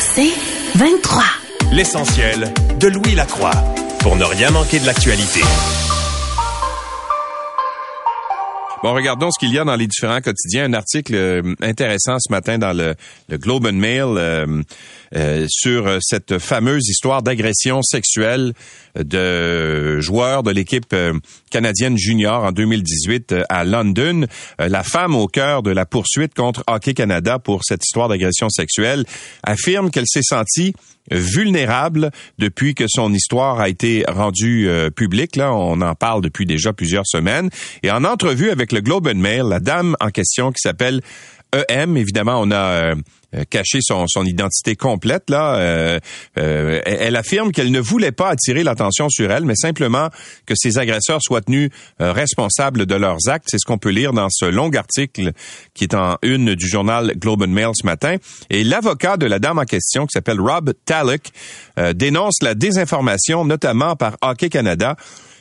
C'est 23. L'essentiel de Louis Lacroix pour ne rien manquer de l'actualité. Bon, regardons ce qu'il y a dans les différents quotidiens. Un article euh, intéressant ce matin dans le, le Globe and Mail euh, euh, sur euh, cette fameuse histoire d'agression sexuelle de joueurs de l'équipe euh, canadienne junior en 2018 euh, à London. La femme au cœur de la poursuite contre Hockey Canada pour cette histoire d'agression sexuelle affirme qu'elle s'est sentie vulnérable depuis que son histoire a été rendue publique. Là, on en parle depuis déjà plusieurs semaines. Et en entrevue avec le Globe and Mail, la dame en question qui s'appelle EM, évidemment, on a euh, caché son, identité complète. Là, euh, euh, elle affirme qu'elle ne voulait pas attirer l'attention sur elle, mais simplement que ses agresseurs soient tenus responsables de leurs actes. C'est ce qu'on peut lire dans ce long article qui est en une du journal Globe and Mail ce matin. Et l'avocat de la dame en question, qui s'appelle Rob Talek, dénonce la désinformation, notamment par Hockey Canada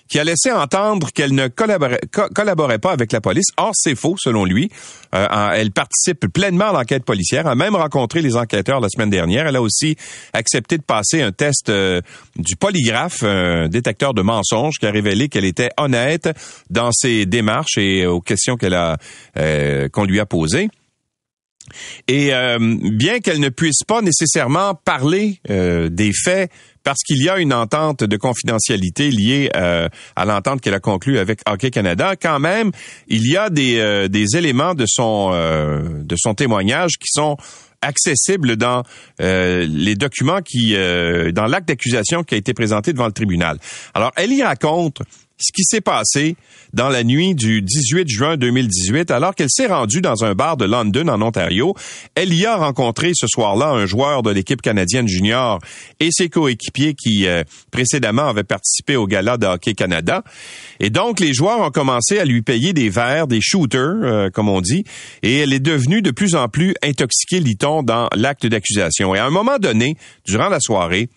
qui a laissé entendre qu'elle ne collaborait, co- collaborait pas avec la police. Or, c'est faux, selon lui. Euh, elle participe pleinement à l'enquête policière, a même rencontré les enquêteurs la semaine dernière. Elle a aussi accepté de passer un test euh, du polygraphe, un détecteur de mensonges, qui a révélé qu'elle était honnête dans ses démarches et aux questions qu'elle a euh, qu'on lui a posées. Et euh, bien qu'elle ne puisse pas nécessairement parler euh, des faits parce qu'il y a une entente de confidentialité liée euh, à l'entente qu'elle a conclue avec Hockey Canada, quand même, il y a des, des éléments de son de son témoignage qui sont accessibles dans les documents qui dans l'acte d'accusation qui a été présenté devant le tribunal. Alors, elle y raconte ce qui s'est passé dans la nuit du 18 juin 2018, alors qu'elle s'est rendue dans un bar de London, en Ontario. Elle y a rencontré ce soir-là un joueur de l'équipe canadienne junior et ses coéquipiers qui, euh, précédemment, avaient participé au gala de Hockey Canada. Et donc, les joueurs ont commencé à lui payer des verres, des shooters, euh, comme on dit, et elle est devenue de plus en plus intoxiquée, lit-on, dans l'acte d'accusation. Et à un moment donné, durant la soirée,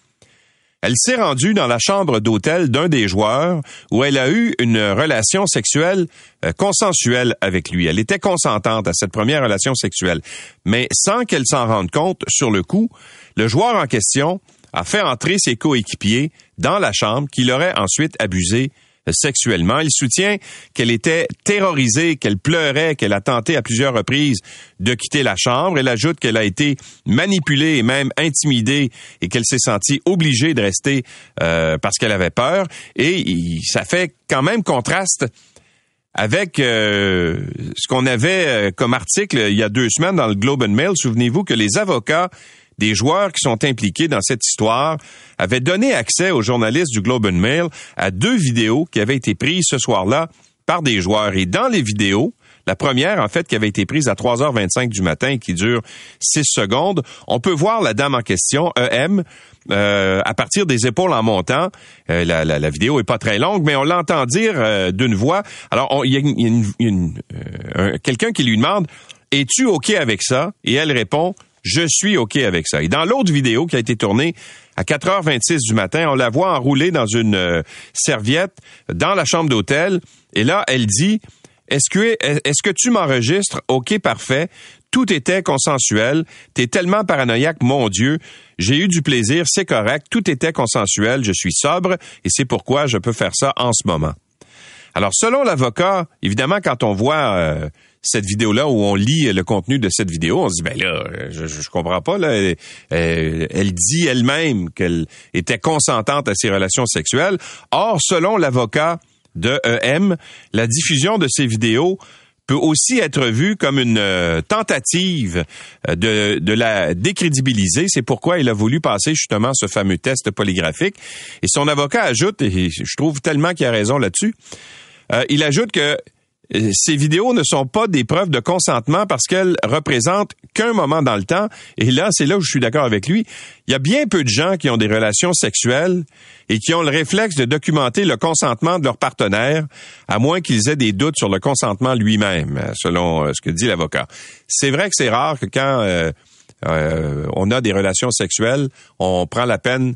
elle s'est rendue dans la chambre d'hôtel d'un des joueurs où elle a eu une relation sexuelle euh, consensuelle avec lui. Elle était consentante à cette première relation sexuelle. Mais sans qu'elle s'en rende compte, sur le coup, le joueur en question a fait entrer ses coéquipiers dans la chambre qu'il aurait ensuite abusé sexuellement. Il soutient qu'elle était terrorisée, qu'elle pleurait, qu'elle a tenté à plusieurs reprises de quitter la chambre. Elle ajoute qu'elle a été manipulée et même intimidée et qu'elle s'est sentie obligée de rester euh, parce qu'elle avait peur. Et ça fait quand même contraste avec euh, ce qu'on avait euh, comme article il y a deux semaines dans le Globe and Mail. Souvenez-vous que les avocats des joueurs qui sont impliqués dans cette histoire avaient donné accès aux journalistes du Globe and Mail à deux vidéos qui avaient été prises ce soir-là par des joueurs. Et dans les vidéos, la première, en fait, qui avait été prise à 3h25 du matin et qui dure 6 secondes, on peut voir la dame en question, EM, euh, à partir des épaules en montant. Euh, la, vidéo est pas très longue, mais on l'entend dire euh, d'une voix. Alors, il y a, euh, un- quelqu'un qui lui demande Es-tu OK avec ça? Et elle répond Je suis OK avec ça. Et dans l'autre vidéo qui a été tournée à 4h26 du matin, on la voit enroulée dans une euh, serviette dans la chambre d'hôtel. Et là, elle dit est-ce que, tu m'enregistres? OK, parfait. Tout était consensuel. T'es tellement paranoïaque, mon Dieu. J'ai eu du plaisir, c'est correct. Tout était consensuel. Je suis sobre et c'est pourquoi je peux faire ça en ce moment. Alors, selon l'avocat, évidemment, quand on voit euh, cette vidéo-là où on lit le contenu de cette vidéo, on se dit, ben là, euh, je, je, comprends pas. Là, elle, elle- elle dit elle-même qu'elle était consentante à ses relations sexuelles. Or, selon l'avocat de EM, la diffusion de ces vidéos peut aussi être vue comme une euh, tentative euh, de, de la décrédibiliser. C'est pourquoi il a voulu passer justement ce fameux test polygraphique. Et son avocat ajoute, et je trouve tellement qu'il a raison là-dessus, euh, il ajoute que euh, ces vidéos ne sont pas des preuves de consentement parce qu'elles représentent qu'un moment dans le temps. Et là, c'est là où je suis d'accord avec lui. Il y a bien peu de gens qui ont des relations sexuelles et qui ont le réflexe de documenter le consentement de leur partenaire, à moins qu'ils aient des doutes sur le consentement lui-même, selon euh, ce que dit l'avocat. C'est vrai que c'est rare que quand euh, on a des relations sexuelles, on prend la peine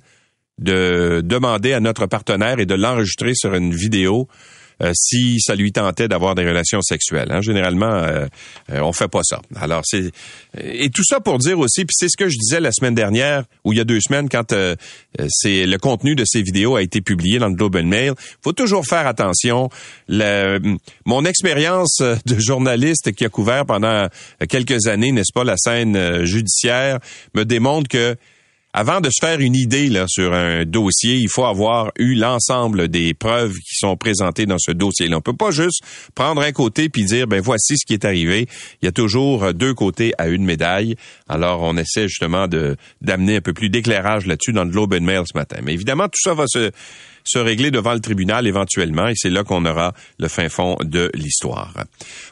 de demander à notre partenaire et de l'enregistrer sur une vidéo euh, si ça lui tentait d'avoir des relations sexuelles. Hein. Généralement, euh, euh, on fait pas ça. Alors c'est et tout ça pour dire aussi, puis c'est ce que je disais la semaine dernière ou il y a deux semaines quand c'est le contenu de ces vidéos a été publié dans le Globe and Mail. Faut toujours faire attention. Le, mon expérience de journaliste qui a couvert pendant quelques années, n'est-ce pas, la scène judiciaire, me démontre que avant de se faire une idée là, sur un dossier, il faut avoir eu l'ensemble des preuves qui sont présentées dans ce dossier-là. On peut pas juste prendre un côté puis dire ben voici ce qui est arrivé. Il y a toujours deux côtés à une médaille. Alors on essaie justement de d'amener un peu plus d'éclairage là-dessus dans le Globe and Mail ce matin. Mais évidemment tout ça va se se régler devant le tribunal éventuellement, et c'est là qu'on aura le fin fond de l'histoire.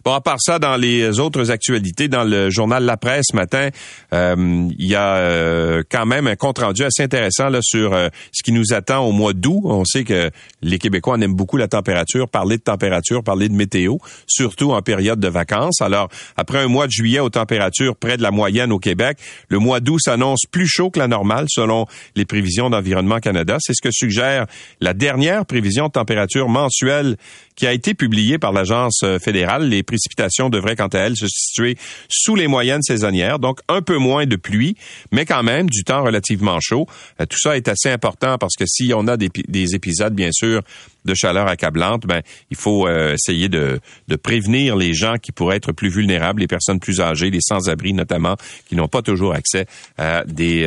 Bon, à part ça, dans les autres actualités, dans le journal La Presse ce matin, euh, il y a euh, quand même un compte rendu assez intéressant là sur euh, ce qui nous attend au mois d'août. On sait que les Québécois aiment beaucoup la température, parler de température, parler de météo, surtout en période de vacances. Alors, après un mois de juillet aux températures près de la moyenne au Québec, le mois d'août s'annonce plus chaud que la normale selon les prévisions d'Environnement Canada. C'est ce que suggère la dernière prévision de température mensuelle qui a été publiée par l'Agence euh, fédérale. Les précipitations devraient, quant à elles, se situer sous les moyennes saisonnières, donc un peu moins de pluie, mais quand même du temps relativement chaud. Euh, tout ça est assez important parce que si on a des, épisodes, bien sûr, de chaleur accablante, ben il faut euh, essayer de, de, prévenir les gens qui pourraient être plus vulnérables, les personnes plus âgées, les sans-abri notamment, qui n'ont pas toujours accès à des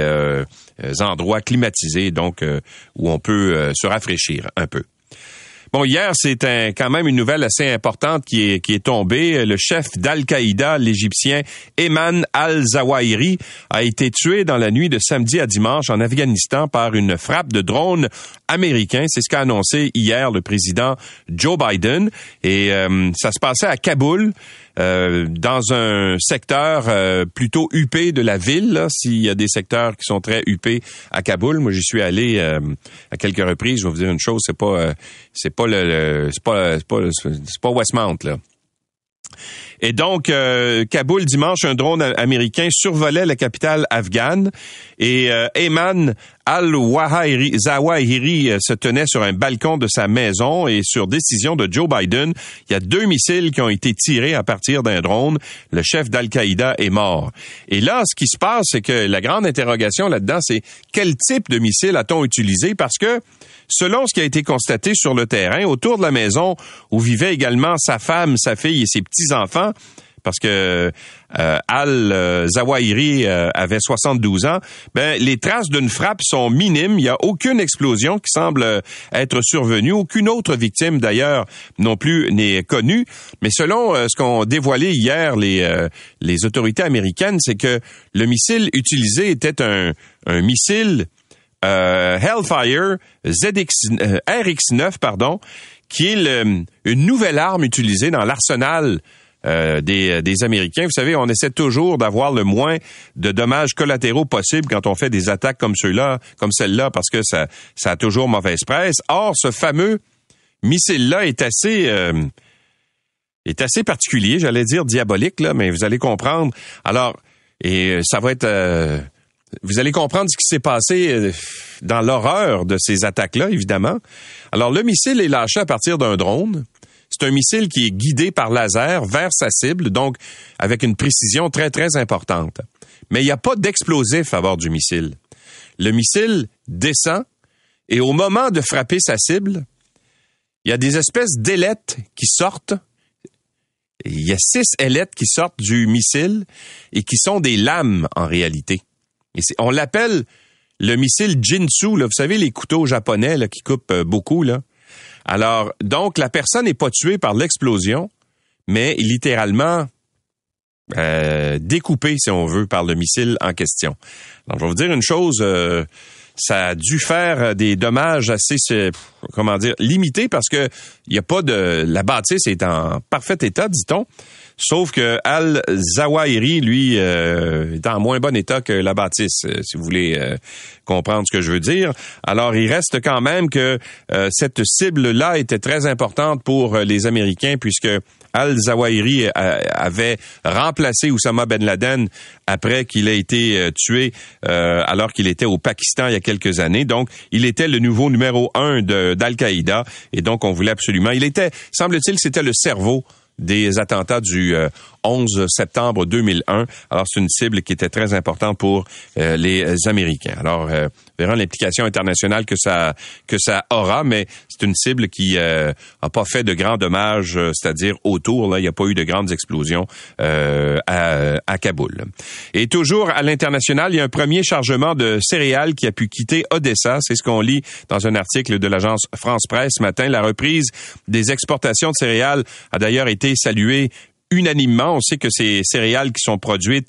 endroits climatisés, donc où on peut se rafraîchir un peu. Bon, hier, c'est quand même une nouvelle assez importante qui est, tombée. Le chef d'Al-Qaïda, l'Égyptien Eman al-Zawahiri, a été tué dans la nuit de samedi à dimanche en Afghanistan par une frappe de drone américain. C'est ce qu'a annoncé hier le président Joe Biden. Et euh, ça se passait à Kaboul. Euh, dans un secteur euh, plutôt huppé de la ville, s'il y a des secteurs qui sont très huppés à Kaboul. Moi, j'y suis allé euh, à quelques reprises. Je vais vous dire une chose, c'est pas, c'est pas le, c'est pas, c'est pas, pas Westmount là. Et donc, euh, Kaboul, dimanche, un drone américain survolait la capitale afghane et euh, Ayman al-Zawahiri euh, se tenait sur un balcon de sa maison et sur décision de Joe Biden, il y a deux missiles qui ont été tirés à partir d'un drone. Le chef d'Al-Qaïda est mort. Et là, ce qui se passe, c'est que la grande interrogation là-dedans, c'est quel type de missile a-t-on utilisé? Parce que Selon ce qui a été constaté sur le terrain, autour de la maison où vivaient également sa femme, sa fille et ses petits-enfants, parce que euh, Al euh, Zawahiri euh, avait 72 ans, ben les traces d'une frappe sont minimes. Il n'y a aucune explosion qui semble être survenue. Aucune autre victime d'ailleurs non plus n'est connue. Mais selon ce qu'ont dévoilé hier les les autorités américaines, c'est que le missile utilisé était un un missile euh, Hellfire ZX, euh, RX9, pardon, qui est une nouvelle arme utilisée dans l'arsenal euh, des, des, Américains. Vous savez, on essaie toujours d'avoir le moins de dommages collatéraux possible quand on fait des attaques comme ceux-là, comme celle-là, parce que ça, ça a toujours mauvaise presse. Or, ce fameux missile-là est assez est assez particulier, j'allais dire diabolique là, mais vous allez comprendre. Alors, et ça va être vous allez comprendre ce qui s'est passé euh, dans l'horreur de ces attaques-là, évidemment. Alors, le missile est lâché à partir d'un drone. C'est un missile qui est guidé par laser vers sa cible, donc avec une précision très, très importante. Mais il n'y a pas d'explosif à bord du missile. Le missile descend et au moment de frapper sa cible, il y a des espèces d'ailettes qui sortent. Il y a six ailettes qui sortent du missile et qui sont des lames en réalité on l'appelle le missile Jinsu, là, vous savez, les couteaux japonais là, qui coupent euh, beaucoup. Là. Alors, donc, la personne n'est pas tuée par l'explosion, mais littéralement euh, découpée, si on veut, par le missile en question. Alors, je vais vous dire une chose, euh, ça a dû faire des dommages assez, comment dire, limités parce que il y a pas de, la bâtisse est en parfait état, dit-on. Sauf que Al Zawahiri, lui, euh, est en moins bon état que la bâtisse, euh, si vous voulez euh, comprendre ce que je veux dire. Alors, il reste quand même que cette cible-là était très importante pour les Américains, puisque Al-Zawahiri avait remplacé Oussama Ben Laden après qu'il ait été tué alors qu'il était au Pakistan il y a quelques années. Donc, il était le nouveau numéro un d'Al-Qaïda et donc on voulait absolument. Il était, semble-t-il, c'était le cerveau des attentats du 11 septembre 2001. Alors, c'est une cible qui était très importante pour euh, les Américains. Alors, euh, verrons l'implication internationale que ça que ça aura, mais c'est une cible qui euh, a pas fait de grands dommages, euh, c'est-à-dire autour. Là, il n'y a pas eu de grandes explosions euh, à, à, Kaboul. Et toujours à l'international, il y a un premier chargement de céréales qui a pu quitter Odessa. C'est ce qu'on lit dans un article de l'agence France Presse ce matin. La reprise des exportations de céréales a d'ailleurs été saluée unanimement. On sait que ces céréales qui sont produites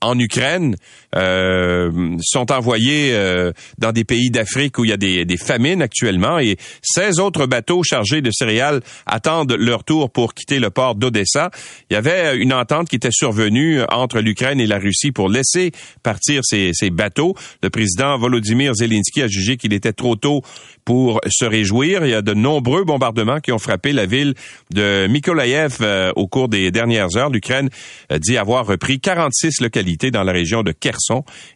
en Ukraine euh, sont envoyés euh, dans des pays d'Afrique où il y a des, des, famines actuellement et 16 autres bateaux chargés de céréales attendent leur tour pour quitter le port d'Odessa. Il y avait une entente qui était survenue entre l'Ukraine et la Russie pour laisser partir ces, ces bateaux. Le président Volodymyr Zelensky a jugé qu'il était trop tôt pour se réjouir. Il y a de nombreux bombardements qui ont frappé la ville de Mykolaiv euh, au cours des dernières heures. L'Ukraine dit avoir repris 46 localités dans la région de Kherson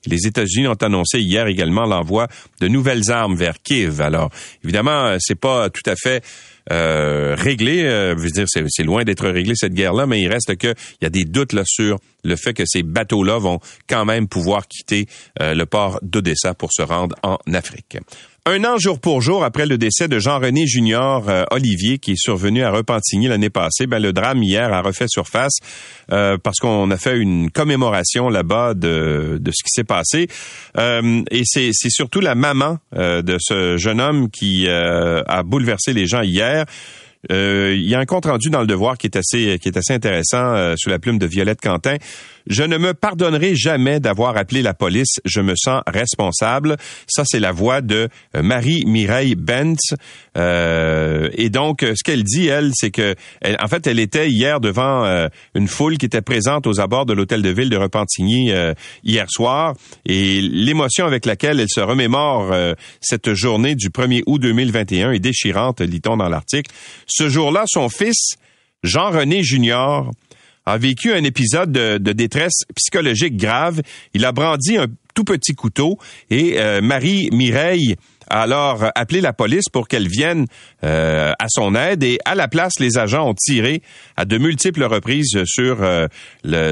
les États-Unis ont annoncé hier également l'envoi de nouvelles armes vers Kiev. Alors, évidemment, euh, c'est pas tout à fait euh, réglé. Euh, je veux dire, c'est loin d'être réglé cette guerre-là, mais il reste que il y a des doutes là sur le fait que ces bateaux-là vont quand même pouvoir quitter le port d'Odessa pour se rendre en Afrique. Un an jour pour jour après le décès de Jean-René Junior euh, Olivier qui est survenu à Repentigny l'année passée, ben le drame hier a refait surface euh, parce qu'on a fait une commémoration là-bas de, de ce qui s'est passé. Euh, et c'est, surtout la maman de ce jeune homme qui a bouleversé les gens hier. Il y a un compte rendu dans le Devoir qui est assez qui est assez intéressant sous la plume de Violette Quentin. Je ne me pardonnerai jamais d'avoir appelé la police. Je me sens responsable. Ça, c'est la voix de euh, Marie-Mireille Bentz. Euh, et donc, ce qu'elle dit, elle, c'est que, en fait, elle était hier devant une foule qui était présente aux abords de l'hôtel de ville de Repentigny hier soir. Et l'émotion avec laquelle elle se remémore cette journée du 1er août 2021 est déchirante, lit-on dans l'article. Ce jour-là, son fils, Jean-René Junior, a vécu un épisode de, détresse psychologique grave. Il a brandi un tout petit couteau et euh, Marie Mireille a alors appelé la police pour qu'elle vienne euh, à son aide et à la place, les agents ont tiré à de multiples reprises sur euh,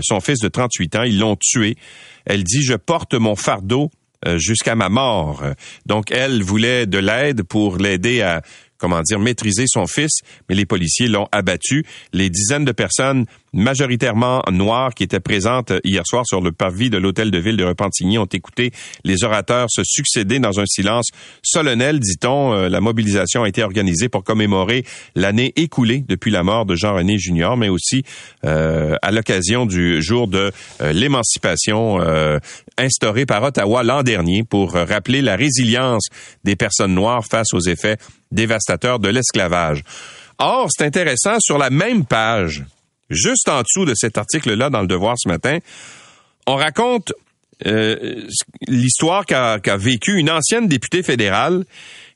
son fils de 38 ans. Ils l'ont tué. Elle dit, je porte mon fardeau jusqu'à ma mort. Donc, elle voulait de l'aide pour l'aider à comment dire, maîtriser son fils, mais les policiers l'ont abattu. Les dizaines de personnes majoritairement noires qui étaient présentes hier soir sur le parvis de l'hôtel de ville de Repentigny ont écouté les orateurs se succéder dans un silence solennel, dit-on. Euh, la mobilisation a été organisée pour commémorer l'année écoulée depuis la mort de Jean-René Junior, mais aussi euh, à l'occasion du jour de euh, l'émancipation euh, instauré par Ottawa l'an dernier pour rappeler la résilience des personnes noires face aux effets dévastateurs de l'esclavage. Or, c'est intéressant, sur la même page, juste en dessous de cet article-là dans le Devoir ce matin, on raconte euh, l'histoire qu'a vécue une ancienne députée fédérale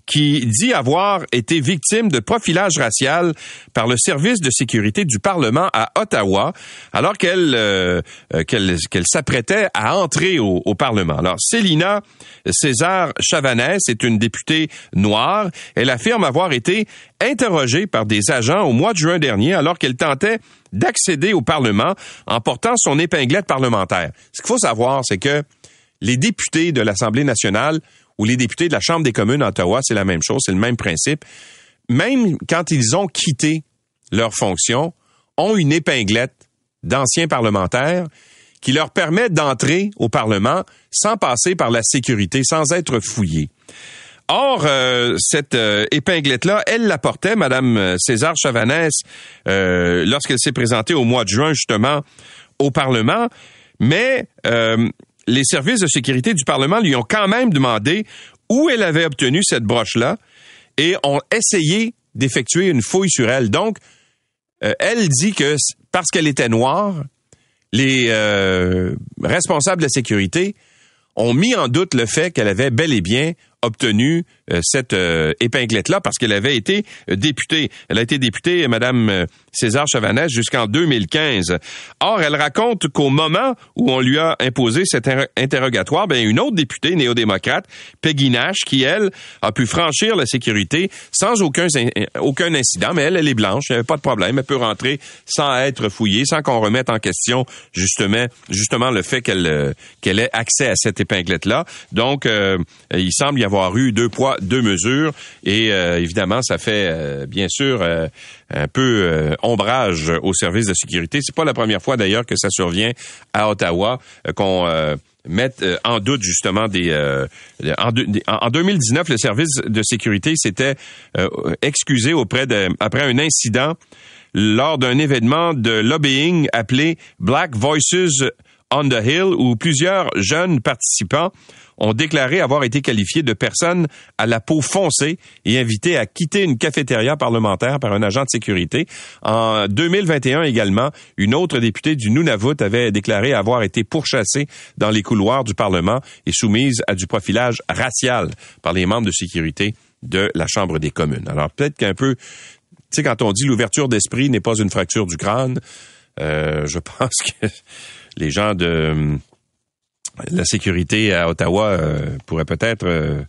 qui dit avoir été victime de profilage racial par le service de sécurité du Parlement à Ottawa, alors qu'elle euh, euh, qu'elle s'apprêtait à entrer au, au, Parlement. Alors, Célina César Chavanès est une députée noire. Elle affirme avoir été interrogée par des agents au mois de juin dernier alors qu'elle tentait d'accéder au Parlement en portant son épinglette parlementaire. Ce qu'il faut savoir, c'est que les députés de l'Assemblée nationale ou les députés de la Chambre des communes à Ottawa, c'est la même chose, c'est le même principe. Même quand ils ont quitté leur fonction, ont une épinglette d'anciens parlementaires qui leur permet d'entrer au Parlement sans passer par la sécurité, sans être fouillés. Or, euh, cette euh, épinglette-là, elle la portait, Madame euh, César Chavanès, lorsqu'elle s'est présentée au mois de juin, justement, au Parlement. Mais les services de sécurité du Parlement lui ont quand même demandé où elle avait obtenu cette broche-là et ont essayé d'effectuer une fouille sur elle. Donc, euh, elle dit que parce qu'elle était noire, les euh, responsables de la sécurité ont mis en doute le fait qu'elle avait bel et bien obtenu cette euh, épinglette-là parce qu'elle avait été euh, députée. Elle a été députée, Madame César Chavanès, jusqu'en 2015. Or, elle raconte qu'au moment où on lui a imposé cet interrogatoire, ben, une autre députée néo-démocrate, Peggy Nash, qui, elle, a pu franchir la sécurité sans aucun, aucun incident, mais elle, elle est blanche, avait pas de problème, elle peut rentrer sans être fouillée, sans qu'on remette en question justement, justement le fait qu'elle qu'elle ait accès à cette épinglette-là. Donc, il semble y avoir eu deux poids, deux mesures. Et euh, évidemment, ça fait euh, bien sûr euh, un peu ombrage au service de sécurité. C'est pas la première fois d'ailleurs que ça survient à Ottawa qu'on mette en doute justement des en, en, 2019 le service de sécurité s'était excusé auprès de après un incident lors d'un événement de lobbying appelé Black Voices on the Hill où plusieurs jeunes participants ont déclaré avoir été qualifiés de personnes à la peau foncée et invités à quitter une cafétéria parlementaire par un agent de sécurité. En 2021 également, une autre députée du Nunavut avait déclaré avoir été pourchassée dans les couloirs du Parlement et soumise à du profilage racial par les membres de sécurité de la Chambre des communes. Alors peut-être qu'un peu, tu sais, quand on dit l'ouverture d'esprit n'est pas une fracture du crâne, euh, je pense que les gens de la sécurité à Ottawa euh, pourrait peut-être euh,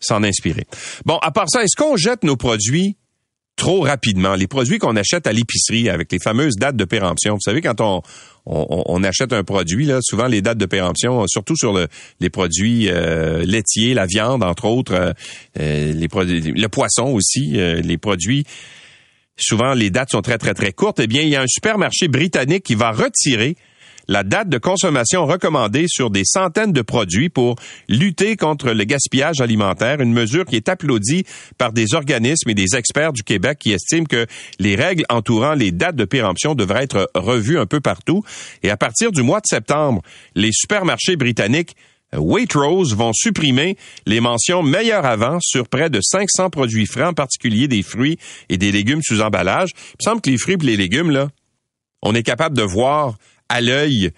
s'en inspirer. Bon, à part ça, est-ce qu'on jette nos produits trop rapidement? Les produits qu'on achète à l'épicerie avec les fameuses dates de péremption. Vous savez, quand on, on, achète un produit, là, souvent les dates de péremption, surtout sur le, les produits euh, laitiers, la viande, entre autres, les produits, le poisson aussi, les produits souvent les dates sont très, très, très courtes, eh bien, il y a un supermarché britannique qui va retirer la date de consommation recommandée sur des centaines de produits pour lutter contre le gaspillage alimentaire, une mesure qui est applaudie par des organismes et des experts du Québec qui estiment que les règles entourant les dates de péremption devraient être revues un peu partout. Et à partir du mois de septembre, les supermarchés britanniques Waitrose vont supprimer les mentions meilleurs avant sur près de 500 produits frais, en particulier des fruits et des légumes sous emballage. Il me semble que les fruits et les légumes, là, on est capable de voir à l'œil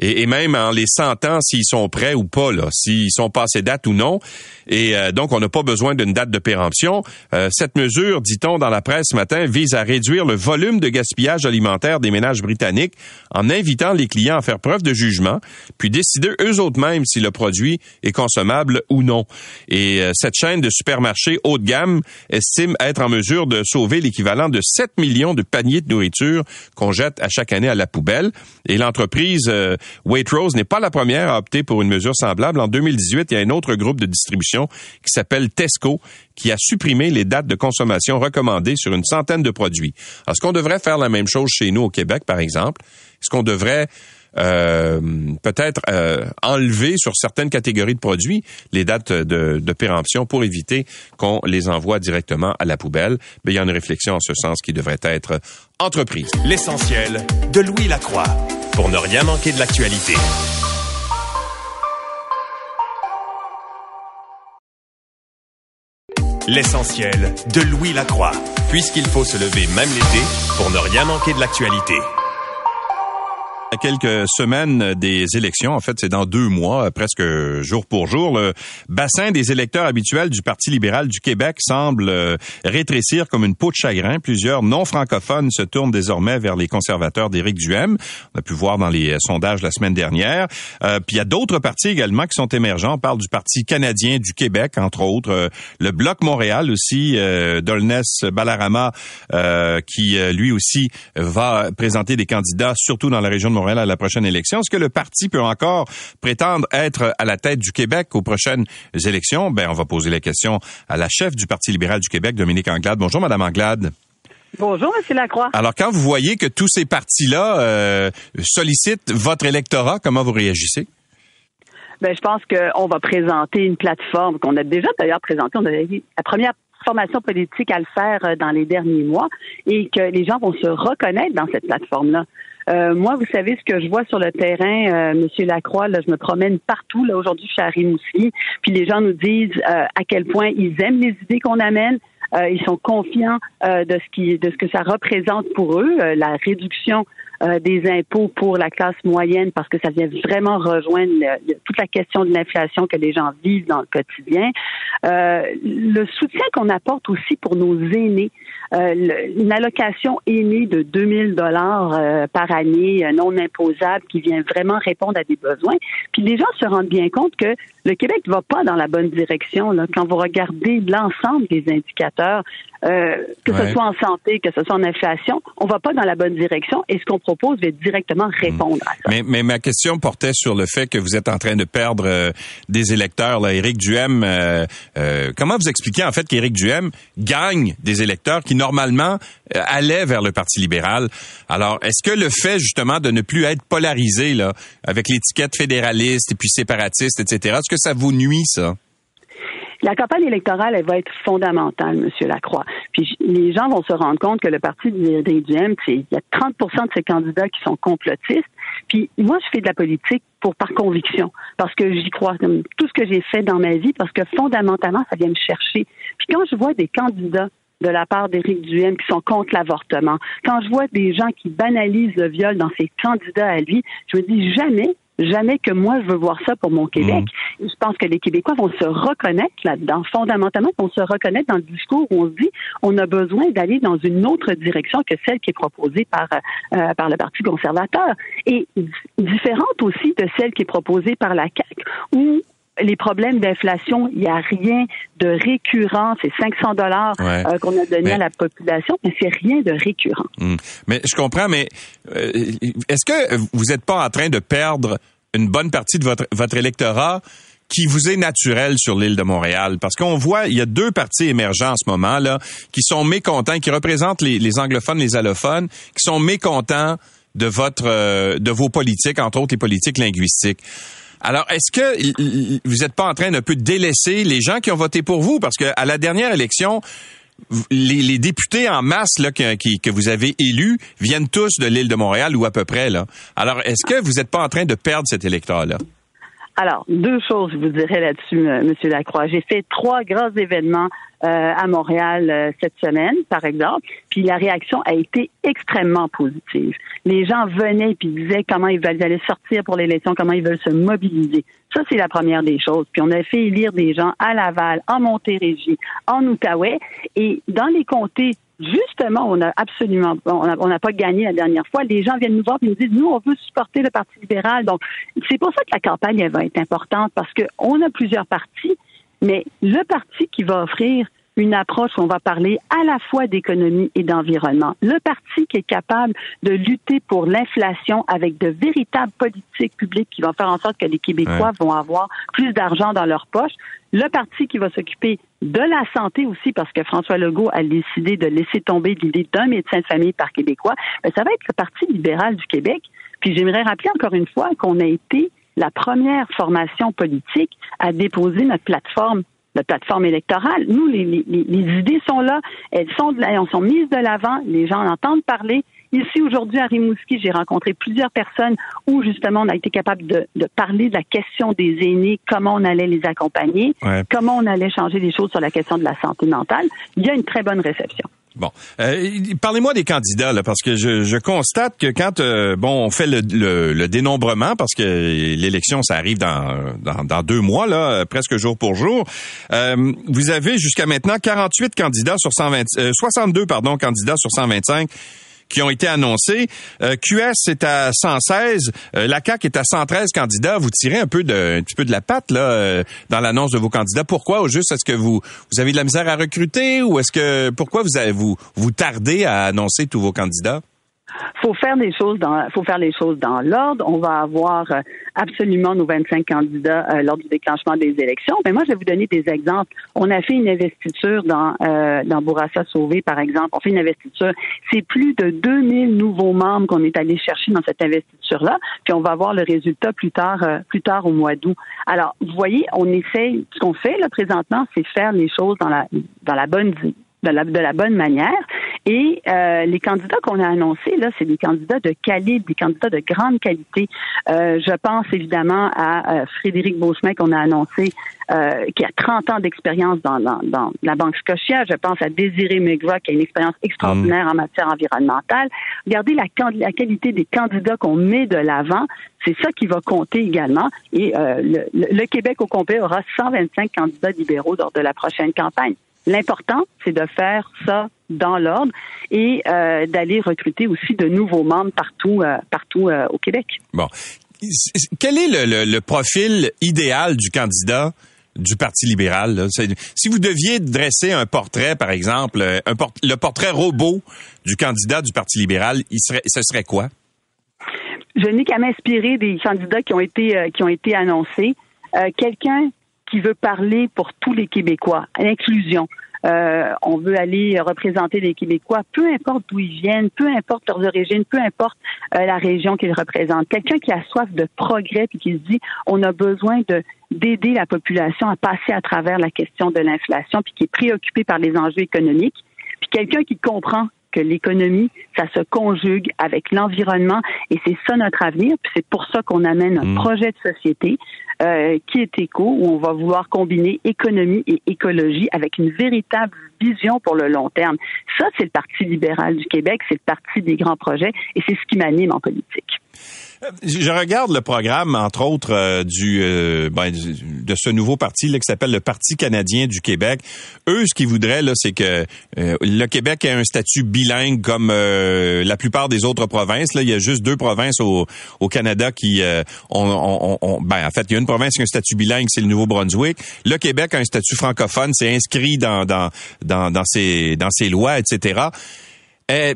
et, même en les sentant s'ils sont prêts ou pas, là, s'ils sont passés date ou non. Et euh, donc, on n'a pas besoin d'une date de péremption. Euh, cette mesure, dit-on dans la presse ce matin, vise à réduire le volume de gaspillage alimentaire des ménages britanniques en invitant les clients à faire preuve de jugement, puis décider eux autres mêmes si le produit est consommable ou non. Et euh, cette chaîne de supermarchés haut de gamme estime être en mesure de sauver l'équivalent de 7 millions de paniers de nourriture qu'on jette à chaque année à la poubelle. Et l'entreprise Waitrose n'est pas la première à opter pour une mesure semblable. En 2018, il y a un autre groupe de distribution qui s'appelle Tesco qui a supprimé les dates de consommation recommandées sur une centaine de produits. Est-ce qu'on devrait faire la même chose chez nous au Québec, par exemple? Est-ce qu'on devrait euh, peut-être euh, enlever sur certaines catégories de produits les dates de, de péremption pour éviter qu'on les envoie directement à la poubelle? Mais il y a une réflexion en ce sens qui devrait être entreprise. L'essentiel de Louis Lacroix pour ne rien manquer de l'actualité. L'essentiel de Louis Lacroix, puisqu'il faut se lever même l'été pour ne rien manquer de l'actualité à quelques semaines des élections, en fait, c'est dans deux mois, presque jour pour jour, le bassin des électeurs habituels du Parti libéral du Québec semble euh, rétrécir comme une peau de chagrin. Plusieurs non-francophones se tournent désormais vers les conservateurs d'Éric Duhem. On a pu voir dans les euh, sondages la semaine dernière. Euh, puis il y a d'autres partis également qui sont émergents. On parle du Parti canadien du Québec, entre autres, le Bloc Montréal aussi, Dolness Balarama, qui lui aussi va présenter des candidats, surtout dans la région de Montréal à la prochaine élection. Est-ce que le parti peut encore prétendre être à la tête du Québec aux prochaines élections? Ben, on va poser la question à la chef du Parti libéral du Québec, Dominique Anglade. Bonjour, Madame Anglade. Bonjour, M. Lacroix. Alors, quand vous voyez que tous ces partis-là euh, sollicitent votre électorat, comment vous réagissez? Ben, je pense qu'on va présenter une plateforme qu'on a déjà d'ailleurs présentée. On a la première formation politique à le faire euh, dans les derniers mois et que les gens vont se reconnaître dans cette plateforme-là. Euh, moi, vous savez ce que je vois sur le terrain, euh, Monsieur Lacroix. Là, je me promène partout. Là, aujourd'hui, je suis à Rimouski. Puis les gens nous disent euh, à quel point ils aiment les idées qu'on amène. Euh, ils sont confiants euh, de ce qui, de ce que ça représente pour eux, la réduction des impôts pour la classe moyenne, parce que ça vient vraiment rejoindre le- toute la question de l'inflation que les gens vivent dans le quotidien. Euh, le soutien qu'on apporte aussi pour nos aînés, une allocation aînée de 2000 dollars euh, par année euh, non imposable qui vient vraiment répondre à des besoins. Puis les gens se rendent bien compte que le Québec ne va pas dans la bonne direction. Là. Quand vous regardez l'ensemble des indicateurs, euh, que Ouais. ce soit en santé, que ce soit en inflation, on va pas dans la bonne direction et ce qu'on propose va directement répondre à ça. Mais, mais ma question portait sur le fait que vous êtes en train de perdre euh, des électeurs. Là. Éric Duhem, euh, euh, comment vous expliquez en fait qu'Éric Duhem gagne des électeurs qui normalement allaient vers le Parti libéral? Alors, est-ce que le fait justement de ne plus être polarisé là, avec l'étiquette fédéraliste et puis séparatiste, etc., que ça vous nuit, ça? La campagne électorale, elle va être fondamentale, Monsieur Lacroix. Puis les gens vont se rendre compte que le parti Duhem, c'est il y a 30% de ces candidats qui sont complotistes. Puis moi, je fais de la politique par conviction, parce que j'y crois. Comme Tout ce que j'ai fait dans ma vie, parce que fondamentalement, ça vient me chercher. Puis quand je vois des candidats de la part d'Éric Duhem qui sont contre l'avortement, quand je vois des gens qui banalisent le viol dans ses candidats à lui, je me dis jamais jamais que moi je veux voir ça pour mon Québec. Je pense que les Québécois vont se reconnaître là-dedans, fondamentalement, vont se reconnaître dans le discours où on se dit on a besoin d'aller dans une autre direction que celle qui est proposée par euh, par le Parti conservateur et différente aussi de celle qui est proposée par la CAQ où les problèmes d'inflation, il n'y a rien de récurrent. C'est 500 dollars Ouais. euh, qu'on a donné Mais- à la population, mais c'est rien de récurrent. Hmm. Mais je comprends, mais euh, est-ce que vous n'êtes pas en train de perdre une bonne partie de votre, votre électorat qui vous est naturel sur l'île de Montréal? Parce qu'on voit, il y a deux partis émergents en ce moment, là, qui sont mécontents, qui représentent les, les anglophones, les allophones, qui sont mécontents de votre, euh, de vos politiques, entre autres les politiques linguistiques. Alors, est-ce que vous n'êtes pas en train d'un peu délaisser les gens qui ont voté pour vous? Parce que à la dernière élection, les, députés en masse là, que vous avez élus viennent tous de l'île de Montréal ou à peu près. Là. Alors, est-ce que vous n'êtes pas en train de perdre cet électorat-là? Alors, deux choses, je vous dirais là-dessus, euh, Monsieur Lacroix. J'ai fait trois grands événements euh, à Montréal euh, cette semaine, par exemple, puis la réaction a été extrêmement positive. Les gens venaient puis disaient comment ils veulent aller sortir pour l'élection, comment ils veulent se mobiliser. Ça, c'est la première des choses. Puis on a fait élire des gens à Laval, en Montérégie, en Outaouais, et dans les comtés Justement, on a absolument, on n'a pas gagné la dernière fois. Les gens viennent nous voir et nous disent, nous, on veut supporter le Parti libéral. Donc, c'est pour ça que la campagne, elle va être importante parce qu'on a plusieurs partis, mais le parti qui va offrir une approche où on va parler à la fois d'économie et d'environnement. Le parti qui est capable de lutter pour l'inflation avec de véritables politiques publiques qui vont faire en sorte que les Québécois vont avoir plus d'argent dans leur poche. Le parti qui va s'occuper de la santé aussi, parce que François Legault a décidé de laisser tomber l'idée d'un médecin de famille par Québécois, ben, ça va être le Parti libéral du Québec. Puis j'aimerais rappeler encore une fois qu'on a été la première formation politique à déposer notre plateforme notre plateforme électorale. Nous, les, les- les- les idées sont là, elles sont, la- elles sont mises de l'avant, les gens en entendent parler. Ici, aujourd'hui, à Rimouski, j'ai rencontré plusieurs personnes où, justement, on a été capable de, de parler de la question des aînés, comment on allait les accompagner, Ouais. comment on allait changer les choses sur la question de la santé mentale. Il y a une très bonne réception. Bon, Euh, parlez-moi des candidats parce que je, constate que quand euh, bon on fait le, dénombrement, parce que l'élection ça arrive dans, dans, deux mois là, euh, presque jour pour jour, vous avez jusqu'à maintenant 48 candidats sur 120, euh, 62 pardon candidats sur 125 qui ont été annoncés. Euh, QS est à 116, euh, la CAQ est à 113 candidats. Vous tirez un peu de, un petit peu de la patte là euh, dans l'annonce de vos candidats. Pourquoi? Au juste est-ce que vous vous avez de la misère à recruter? Ou est-ce que pourquoi vous avez, vous vous tardez à annoncer tous vos candidats? Faut faire des choses dans faut faire les choses dans l'ordre. On va avoir euh, absolument nos 25 candidats euh, lors du déclenchement des élections. Mais moi, je vais vous donner des exemples. On a fait une investiture dans euh, dans Bourassa Sauvé, par exemple. On fait une investiture. C'est plus de 2000 nouveaux membres qu'on est allé chercher dans cette investiture-là. Puis on va voir le résultat plus tard euh, plus tard au mois d'août. Alors, vous voyez, on essaye. Ce qu'on fait là présentement, c'est faire les choses dans la dans la bonne de la, de la bonne manière. Et euh, les candidats qu'on a annoncés, là, c'est des candidats de calibre, des candidats de grande qualité. Euh, je pense évidemment à Frédéric Beauchemin qu'on a annoncé, qui a 30 ans d'expérience dans, dans, la Banque Scotia. Je pense à Désiré Megra, qui a une expérience extraordinaire en matière environnementale. Regardez la, la qualité des candidats qu'on met de l'avant. C'est ça qui va compter également. Et le, le Québec au complet aura 125 candidats libéraux lors de la prochaine campagne. L'important, c'est de faire ça dans l'ordre et euh, d'aller recruter aussi de nouveaux membres partout, euh, partout euh, au Québec. Bon, quel est le, profil idéal du candidat du Parti libéral? Si vous deviez dresser un portrait, par exemple, un le portrait robot du candidat du Parti libéral, il serait, ce serait quoi? Je n'ai qu'à m'inspirer des candidats qui ont été qui ont été annoncés. Quelqu'un qui veut parler pour tous les Québécois, l'inclusion. Euh, on veut aller représenter les Québécois, peu importe d'où ils viennent, peu importe leurs origines, peu importe euh, la région qu'ils représentent. Quelqu'un qui a soif de progrès puis qui se dit on a besoin de d'aider la population à passer à travers la question de l'inflation puis qui est préoccupé par les enjeux économiques. Puis quelqu'un qui comprend que l'économie, ça se conjugue avec l'environnement et c'est ça notre avenir. Puis c'est pour ça qu'on amène un mmh. projet de société euh, qui est éco, où on va vouloir combiner économie et écologie avec une véritable vision pour le long terme. Ça, c'est le Parti libéral du Québec, c'est le parti des grands projets et c'est ce qui m'anime en politique. Je regarde le programme, entre autres, euh, euh, ben, de ce nouveau parti là, qui s'appelle le Parti canadien du Québec. Eux, ce qu'ils voudraient, là, c'est que euh, le Québec ait un statut bilingue comme la plupart des autres provinces. Il y a juste deux provinces au, au Canada qui ont, ben, en fait, il y a une province qui a un statut bilingue, c'est le Nouveau-Brunswick. Le Québec a un statut francophone, c'est inscrit dans dans dans dans ses dans ses lois, etc. Euh,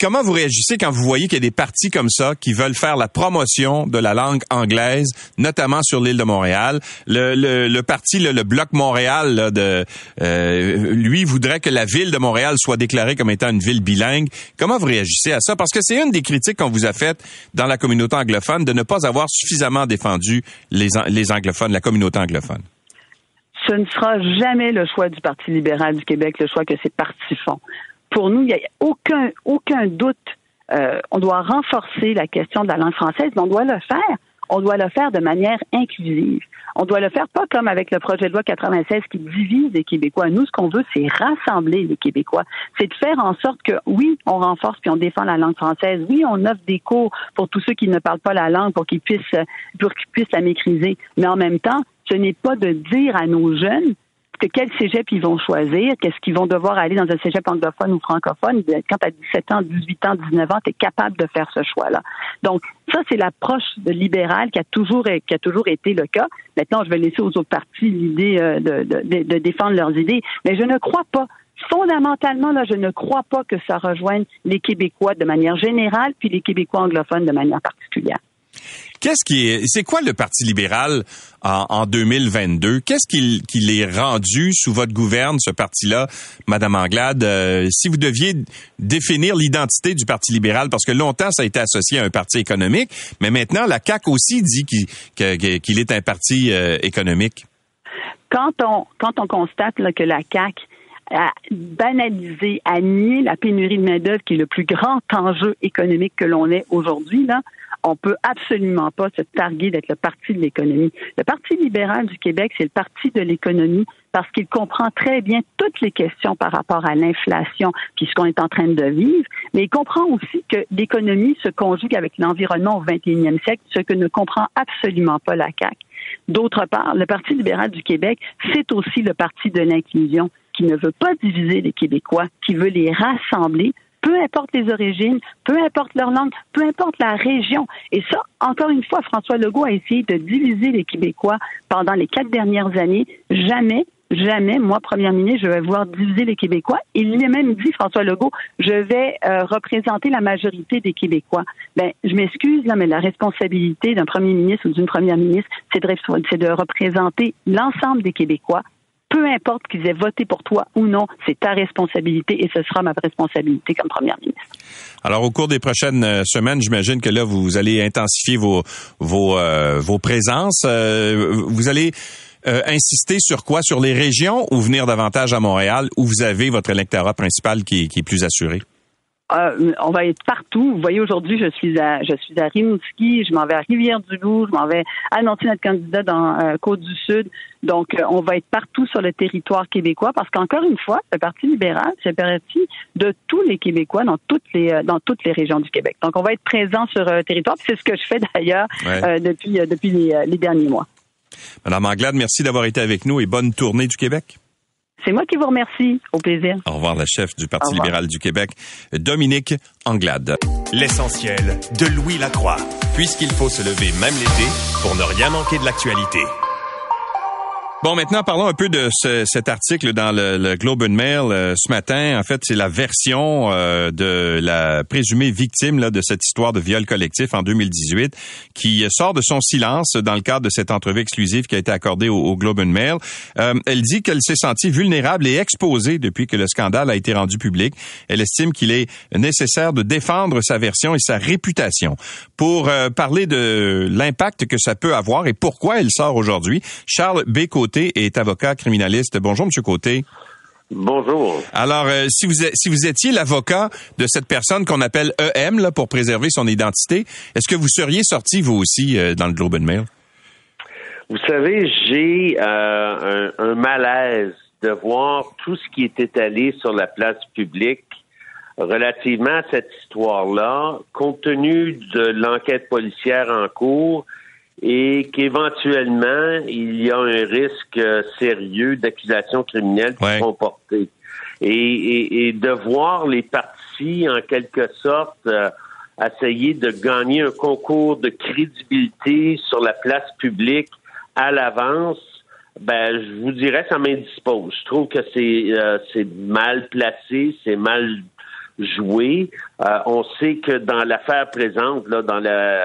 comment vous réagissez quand vous voyez qu'il y a des partis comme ça qui veulent faire la promotion de la langue anglaise, notamment sur l'île de Montréal? Le, le, le parti, le, le, Bloc Montréal, là, de, euh, lui, voudrait que la ville de Montréal soit déclarée comme étant une ville bilingue. Comment vous réagissez à ça? Parce que c'est une des critiques qu'on vous a faites dans la communauté anglophone de ne pas avoir suffisamment défendu les, les anglophones, la communauté anglophone ce ne sera jamais le choix du Parti libéral du Québec, le choix que ces partis font pour nous, il n'y a aucun, aucun doute. Euh, on doit renforcer la question de la langue française, mais on doit le faire. On doit le faire de manière inclusive. On doit le faire pas comme avec le projet de loi 96 qui divise les Québécois. Nous, ce qu'on veut, c'est rassembler les Québécois. C'est de faire en sorte que, oui, on renforce puis on défend la langue française. Oui, on offre des cours pour tous ceux qui ne parlent pas la langue pour qu'ils puissent, pour qu'ils puissent la maîtriser. Mais en même temps, ce n'est pas de dire à nos jeunes quel cégep ils vont choisir, qu'est-ce qu'ils vont devoir aller dans un cégep anglophone ou francophone. Quand tu as 17 ans, 18 ans, 19 ans, tu capable de faire ce choix-là. Donc, ça, c'est l'approche libérale qui a toujours qui a toujours été le cas. Maintenant, je vais laisser aux autres partis l'idée euh, de, de, de, défendre leurs idées, mais je ne crois pas fondamentalement, là, je ne crois pas que ça rejoigne les Québécois de manière générale, puis les Québécois anglophones de manière particulière. Qu'est-ce qui est, c'est quoi le Parti libéral en, 2022? Qu'est-ce qu'il qu'il est rendu sous votre gouverne, ce parti-là, Madame Anglade? Euh, si vous deviez définir l'identité du Parti libéral, parce que longtemps, ça a été associé à un parti économique, mais maintenant, la CAQ aussi dit qu'il est un parti euh, économique. Quand on, quand on constate que la CAQ a banalisé, a nié la pénurie de main-d'œuvre qui est le plus grand enjeu économique que l'on ait aujourd'hui, là, on peut absolument pas se targuer d'être le parti de l'économie. Le Parti libéral du Québec, c'est le parti de l'économie parce qu'il comprend très bien toutes les questions par rapport à l'inflation puis ce qu'on est en train de vivre, mais il comprend aussi que l'économie se conjugue avec l'environnement au 21e siècle, ce que ne comprend absolument pas la CAQ. D'autre part, le Parti libéral du Québec, c'est aussi le parti de l'inclusion qui ne veut pas diviser les Québécois, qui veut les rassembler peu importe les origines, peu importe leur langue, peu importe la région. Et ça, encore une fois, François Legault a essayé de diviser les Québécois pendant les quatre dernières années. Jamais jamais, moi, première ministre, je vais voir diviser les Québécois. Il a même dit, François Legault, je vais euh, représenter la majorité des Québécois. Ben, je m'excuse, mais la responsabilité d'un premier ministre ou d'une première ministre, c'est de représenter l'ensemble des Québécois peu importe qu'ils aient voté pour toi ou non, c'est ta responsabilité et ce sera ma responsabilité comme première ministre. Alors, au cours des prochaines euh, semaines, j'imagine que là, vous allez intensifier vos vos, euh, vos présences. Euh, vous allez insister sur quoi? Sur les régions ou venir davantage à Montréal où vous avez votre électorat principal qui est plus assuré? Euh, on va être partout. Vous voyez, aujourd'hui, je suis à je suis à Rimouski, je m'en vais à Rivière-du-Loup, je m'en vais annoncer notre candidat dans euh, Côte-du-Sud. Donc, euh, on va être partout sur le territoire québécois parce qu'encore une fois, le Parti libéral c'est parti de tous les Québécois dans toutes les dans toutes les régions du Québec. Donc, on va être présent sur le territoire. C'est ce que je fais d'ailleurs depuis depuis les, les derniers mois. Madame Anglade, merci d'avoir été avec nous et bonne tournée du Québec. C'est moi qui vous remercie. Au plaisir. Au revoir, la chef du Parti libéral du Québec, Dominique Anglade. L'essentiel de Louis Lacroix. Puisqu'il faut se lever même l'été pour ne rien manquer de l'actualité. Bon, maintenant parlons un peu de ce, cet article dans le, le Globe and Mail euh, ce matin. En fait, c'est la version euh, de la présumée victime là, de cette histoire de viol collectif en 2018 qui sort de son silence dans le cadre de cette entrevue exclusive qui a été accordée au, au Globe and Mail. Euh, elle dit qu'elle s'est sentie vulnérable et exposée depuis que le scandale a été rendu public. Elle estime qu'il est nécessaire de défendre sa version et sa réputation. Pour parler de l'impact que ça peut avoir et pourquoi elle sort aujourd'hui, Charles Bécoté est avocat criminaliste. Bonjour, Monsieur Côté. Bonjour. Alors, euh, si vous si vous étiez l'avocat de cette personne qu'on appelle EM là pour préserver son identité, est-ce que vous seriez sorti vous aussi euh, dans le Globe and Mail? Vous savez, j'ai euh, un, un, malaise de voir tout ce qui est étalé sur la place publique relativement à cette histoire-là, compte tenu de l'enquête policière en cours et qu'éventuellement, il y a un risque euh, sérieux d'accusation criminelle qui sont portées. Et, et, de voir les partis, en quelque sorte, euh, essayer de gagner un concours de crédibilité sur la place publique à l'avance, ben, je vous dirais, ça m'indispose. Je trouve que c'est euh, c'est mal placé, c'est mal joué. Euh, on sait que dans l'affaire présente, là, dans la,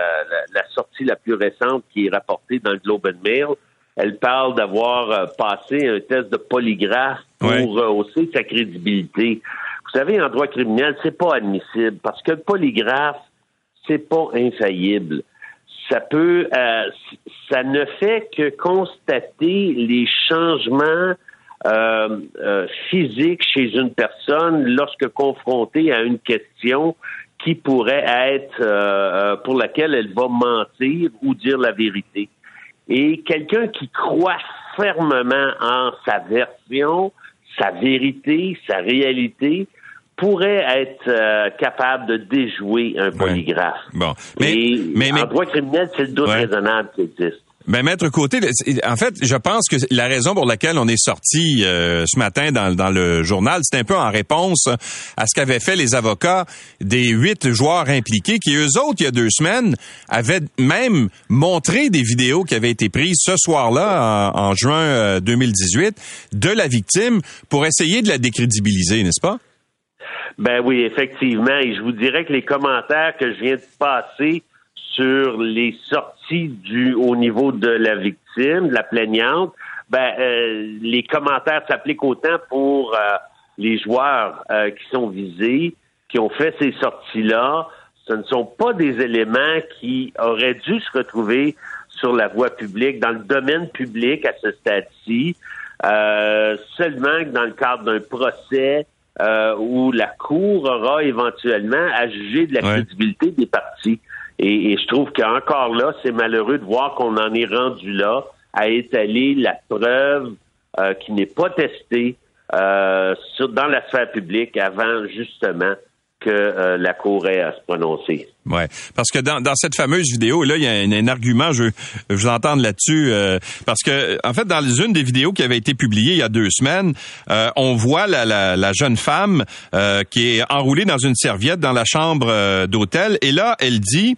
sortie la plus récente qui est rapportée dans le Globe and Mail, elle parle d'avoir euh, passé un test de polygraphe pour hausser sa crédibilité. Vous savez, en droit criminel, c'est pas admissible parce que le polygraphe, c'est pas infaillible. Ça peut, euh, ça ne fait que constater les changements euh, euh, physique chez une personne lorsque confrontée à une question qui pourrait être euh, pour laquelle elle va mentir ou dire la vérité. Et quelqu'un qui croit fermement en sa version, sa vérité, sa réalité, pourrait être capable de déjouer un polygraphe. Bon, mais, mais, en droit criminel, c'est le doute raisonnable qui existe. Ben, Maître Côté, en fait, je pense que la raison pour laquelle on est sorti euh, ce matin dans, dans le journal, c'est un peu en réponse à ce qu'avaient fait les avocats des huit joueurs impliqués, qui eux autres, il y a deux semaines, avaient même montré des vidéos qui avaient été prises ce soir-là, en, juin 2018, euh, de la victime pour essayer de la décrédibiliser, n'est-ce pas? Ben oui, effectivement. Et je vous dirais que les commentaires que je viens de passer sur les sorties du au niveau de la victime, de la plaignante, ben euh, les commentaires s'appliquent autant pour euh, les joueurs euh, qui sont visés, qui ont fait ces sorties-là. Ce ne sont pas des éléments qui auraient dû se retrouver sur la voie publique, dans le domaine public à ce stade-ci, seulement que dans le cadre d'un procès où la Cour aura éventuellement à juger de la crédibilité des parties. Et, je trouve qu'encore là, c'est malheureux de voir qu'on en est rendu là à étaler la preuve euh, qui n'est pas testée euh, sur, dans la sphère publique avant justement que euh, la Cour ait à se prononcer. Ouais, parce que dans, dans cette fameuse vidéo là, il y a un, argument, je, je vous entends là-dessus, euh, parce que en fait dans une des vidéos qui avait été publiée il y a deux semaines, euh, on voit la, la, la jeune femme qui est enroulée dans une serviette dans la chambre d'hôtel, et là elle dit.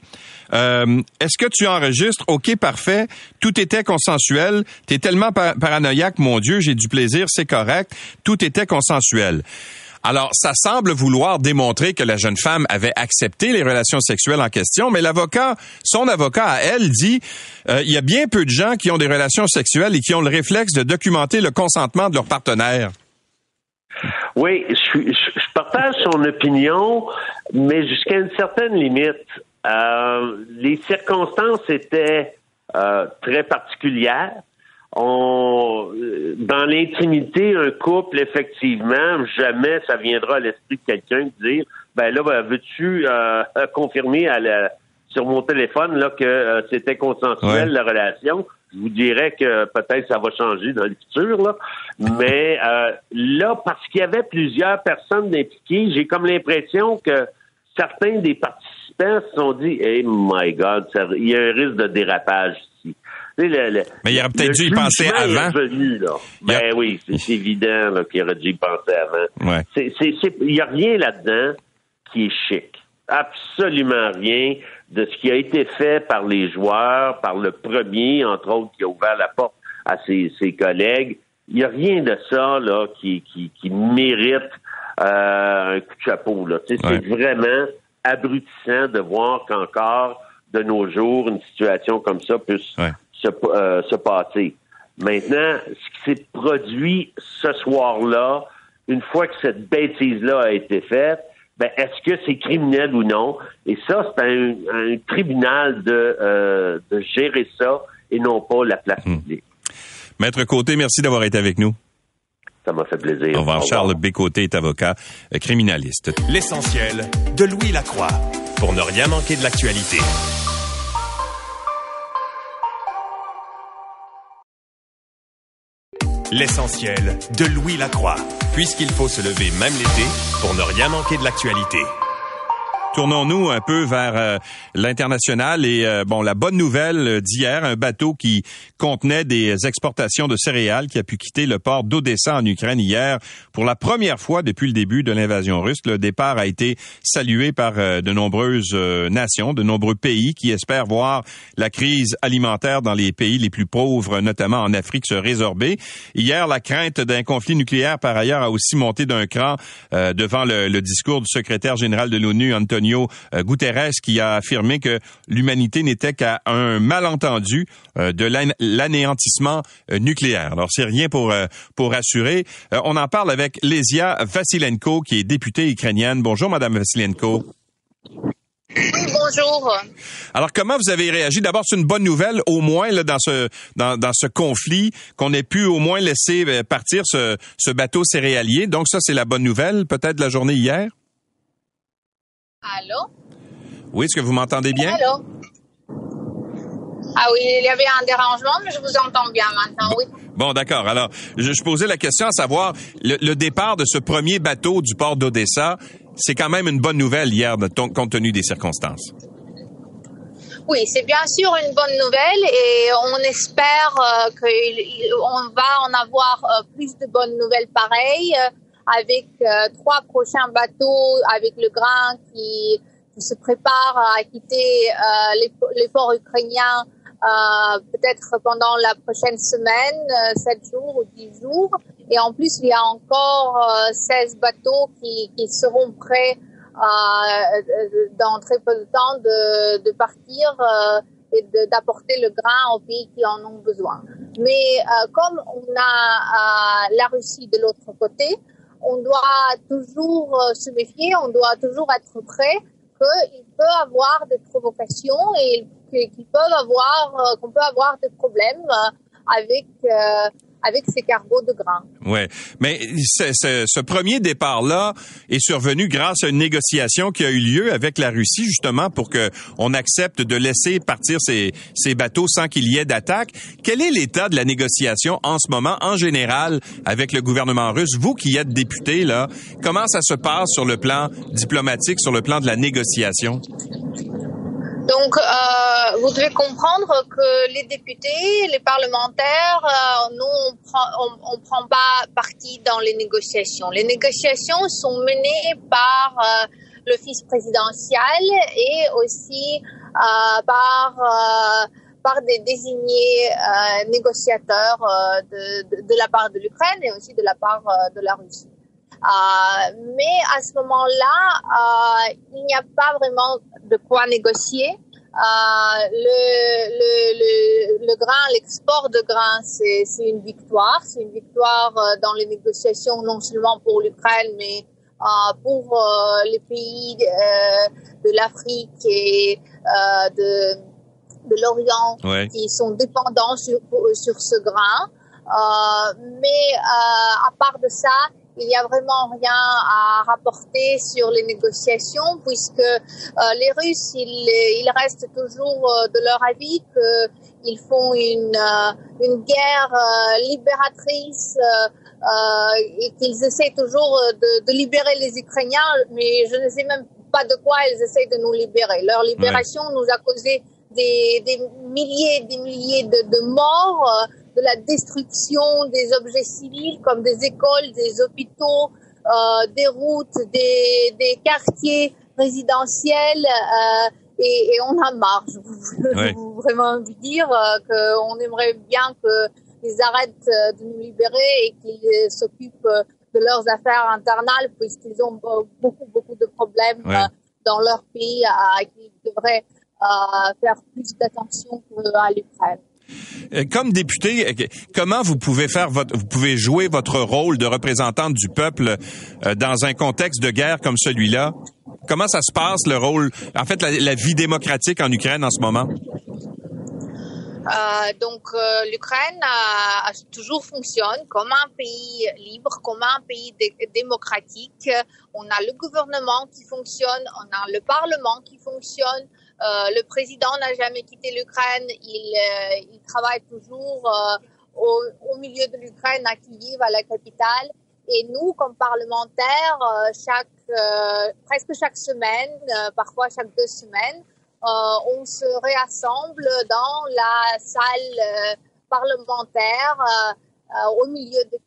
Est-ce que tu enregistres? OK, parfait. Tout était consensuel. T'es tellement paranoïaque, mon Dieu, j'ai du plaisir, c'est correct. Tout était consensuel. Alors, ça semble vouloir démontrer que la jeune femme avait accepté les relations sexuelles en question, mais l'avocat, son avocat à elle dit, euh, il y a bien peu de gens qui ont des relations sexuelles et qui ont le réflexe de documenter le consentement de leur partenaire. Oui, je, partage son opinion, mais jusqu'à une certaine limite. Euh, les circonstances étaient euh, très particulières. On, dans l'intimité, un couple, effectivement, jamais ça viendra à l'esprit de quelqu'un de dire, ben là, ben, veux-tu euh, confirmer à la, sur mon téléphone là que euh, c'était consensuel la relation? Je vous dirais que peut-être ça va changer dans le futur là, mais euh, là parce qu'il y avait plusieurs personnes impliquées, j'ai comme l'impression que certains des participants se sont dit, hey my God, il y a un risque de dérapage mais il aurait peut-être dû y penser avant. Ben oui, c'est évident qu'il aurait dû y penser avant. Il n'y a rien là-dedans qui est chic. Absolument rien de ce qui a été fait par les joueurs, par le premier, entre autres, qui a ouvert la porte à ses, collègues. Il n'y a rien de ça là qui, qui, mérite euh, un coup de chapeau. C'est vraiment abrutissant de voir qu'encore de nos jours, une situation comme ça puisse euh, se, passer. Maintenant, ce qui s'est produit ce soir-là, une fois que cette bêtise-là a été faite, ben, est-ce que c'est criminel ou non? Et ça, c'est un, un, tribunal de, euh, de gérer ça et non pas la place hmm. publique. Maître Côté, merci d'avoir été avec nous. Ça m'a fait plaisir. Au revoir. Charles Bécoté est avocat euh, criminaliste. L'essentiel de Louis Lacroix pour ne rien manquer de l'actualité. L'essentiel de Louis Lacroix, puisqu'il faut se lever même l'été pour ne rien manquer de l'actualité. Tournons-nous un peu vers euh, l'international et euh, bon la bonne nouvelle d'hier, un bateau qui contenait des exportations de céréales qui a pu quitter le port d'Odessa en Ukraine hier pour la première fois depuis le début de l'invasion russe. Le départ a été salué par euh, de nombreuses nations, de nombreux pays qui espèrent voir la crise alimentaire dans les pays les plus pauvres, notamment en Afrique, se résorber. Hier, la crainte d'un conflit nucléaire par ailleurs a aussi monté d'un cran devant le, le discours du secrétaire général de l'ONU Antonio euh, Guterres qui a affirmé que l'humanité n'était qu'à un malentendu euh, de l'anéantissement euh, nucléaire. Alors c'est rien pour pour assurer. on en parle avec Lesia Vasilenko qui est députée ukrainienne. Bonjour madame Vasilenko. Oui, bonjour. Alors, comment vous avez réagi? D'abord, c'est une bonne nouvelle, au moins, là, dans ce, dans, dans ce conflit, qu'on ait pu au moins laisser partir ce, ce bateau céréalier. Donc, ça, c'est la bonne nouvelle, peut-être, la journée hier? Allô? Oui, est-ce que vous m'entendez bien? Allô? Ah oui, il y avait un dérangement, mais je vous entends bien maintenant, oui. Bon, d'accord. Alors, je, posais la question à savoir, le, départ de ce premier bateau du port d'Odessa, c'est quand même une bonne nouvelle hier, compte tenu des circonstances. Oui, c'est bien sûr une bonne nouvelle et on espère euh, qu'on va en avoir euh, plus de bonnes nouvelles pareilles avec euh, trois prochains bateaux avec le grain qui, qui se prépare à quitter euh, les, ports ukrainiens euh, peut-être pendant la prochaine semaine, sept jours ou dix jours. Et en plus, il y a encore 16 bateaux qui, qui seront prêts dans très peu de temps de, de partir et d'apporter le grain aux pays qui en ont besoin. Mais comme on a la Russie de l'autre côté, on doit toujours euh, se méfier, on doit toujours être prêt qu'il peut avoir des provocations et qu'il peuvent avoir, euh, qu'on peut avoir des problèmes euh, avec avec ces cargos de grains. Ouais, mais ce premier départ-là est survenu grâce à une négociation qui a eu lieu avec la Russie justement pour que on accepte de laisser partir ces, ces bateaux sans qu'il y ait d'attaque. Quel est l'état de la négociation en ce moment, en général, avec le gouvernement russe? Vous qui êtes député là, comment ça se passe sur le plan diplomatique, sur le plan de la négociation? Donc, euh, vous devez comprendre que les députés, les parlementaires, euh, nous, on prend, on, prend pas parti dans les négociations. Les négociations sont menées par euh, l'office présidentiel et aussi euh, par par des désignés négociateurs de, de, la part de l'Ukraine et aussi de la part de la Russie. Mais à ce moment-là, il n'y a pas vraiment de quoi négocier. Euh, le, le, le, le, grain, l'export de grain, c'est une victoire. C'est une victoire euh, dans les négociations, non seulement pour l'Ukraine, mais euh, pour euh, les pays euh, de l'Afrique et de, de l'Orient Ouais. qui sont dépendants sur, sur ce grain. Euh, mais euh, à part de ça, il n'y a vraiment rien à rapporter sur les négociations puisque euh, les Russes, ils, ils restent toujours euh, de leur avis qu'ils font une, euh, une guerre libératrice et qu'ils essaient toujours de, de libérer les Ukrainiens, mais je ne sais même pas de quoi ils essaient de nous libérer. Leur libération nous a causé des, des milliers des milliers de, de morts, de la destruction des objets civils comme des écoles, des hôpitaux, euh, des routes, des, des quartiers résidentiels. Euh, et, et, on a marre. Je veux Ouais. vraiment vous dire euh, qu'on aimerait bien qu'ils arrêtent euh, de nous libérer et qu'ils euh, s'occupent de leurs affaires internales puisqu'ils ont be- beaucoup, beaucoup de problèmes Ouais. dans leur pays à qui devraient faire plus d'attention qu'à l'Ukraine. Euh, Comme député, euh, comment vous pouvez faire vous pouvez jouer votre rôle de représentante du peuple euh, dans un contexte de guerre comme celui-là? Comment ça se passe le rôle, en fait, la, vie démocratique en Ukraine en ce moment? Donc l'Ukraine a, toujours fonctionne comme un pays libre, comme un pays dé- démocratique. On a le gouvernement qui fonctionne, on a le parlement qui fonctionne. Euh, le président n'a jamais quitté l'Ukraine, il, euh, il travaille toujours euh, au, au milieu de l'Ukraine à Kiev, à la capitale. Et nous, comme parlementaires, chaque, presque chaque semaine, parfois chaque deux semaines, on se réassemble dans la salle parlementaire au milieu de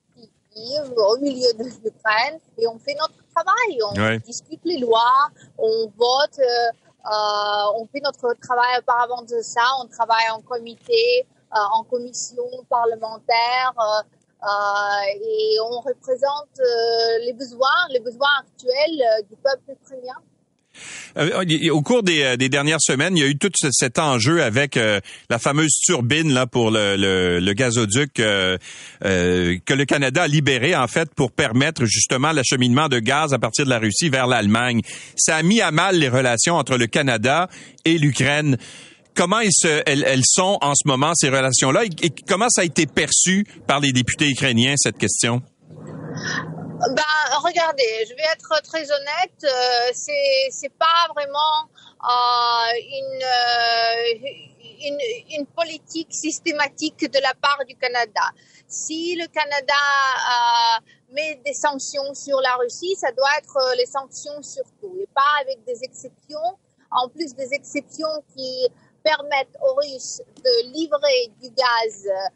au milieu de l'Ukraine, et on fait notre travail. On Ouais. discute les lois, on vote, euh, euh, on fait notre travail auparavant de ça, on travaille en comité, euh, en commission parlementaire, euh, euh, et on représente euh, les besoins, les besoins actuels euh, du peuple ukrainien. Euh, au cours des, euh, des dernières semaines, il y a eu tout ce- cet enjeu avec euh, la fameuse turbine là pour le, gazoduc que le Canada a libéré en fait pour permettre justement l'acheminement de gaz à partir de la Russie vers l'Allemagne. Ça a mis à mal les relations entre le Canada et l'Ukraine. Comment elles, sont en ce moment ces relations-là? Et comment ça a été perçu par les députés ukrainiens cette question? Ben, regardez, je vais être très honnête, euh, c'est c'est pas vraiment euh, une, euh, une une politique systématique de la part du Canada. Si le Canada euh, met des sanctions sur la Russie, ça doit être euh, les sanctions surtout, et pas avec des exceptions. En plus des exceptions qui permettent aux Russes de livrer du gaz euh,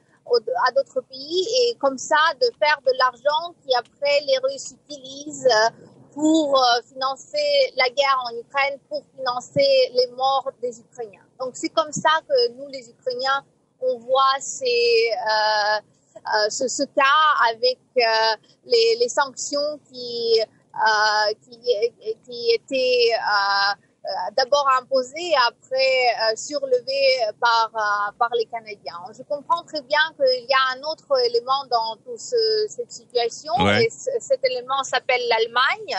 à d'autres pays et comme ça de faire de l'argent qui après les Russes utilisent euh, pour euh, financer la guerre en Ukraine, pour financer les morts des Ukrainiens. Donc c'est comme ça que nous les Ukrainiens on voit euh, ce, cas avec les, sanctions qui, qui étaient euh, d'abord imposées, après euh, surlevées par, euh, par les Canadiens. Je comprends très bien qu'il y a un autre élément dans toute cette situation, Ouais. et cet élément s'appelle l'Allemagne,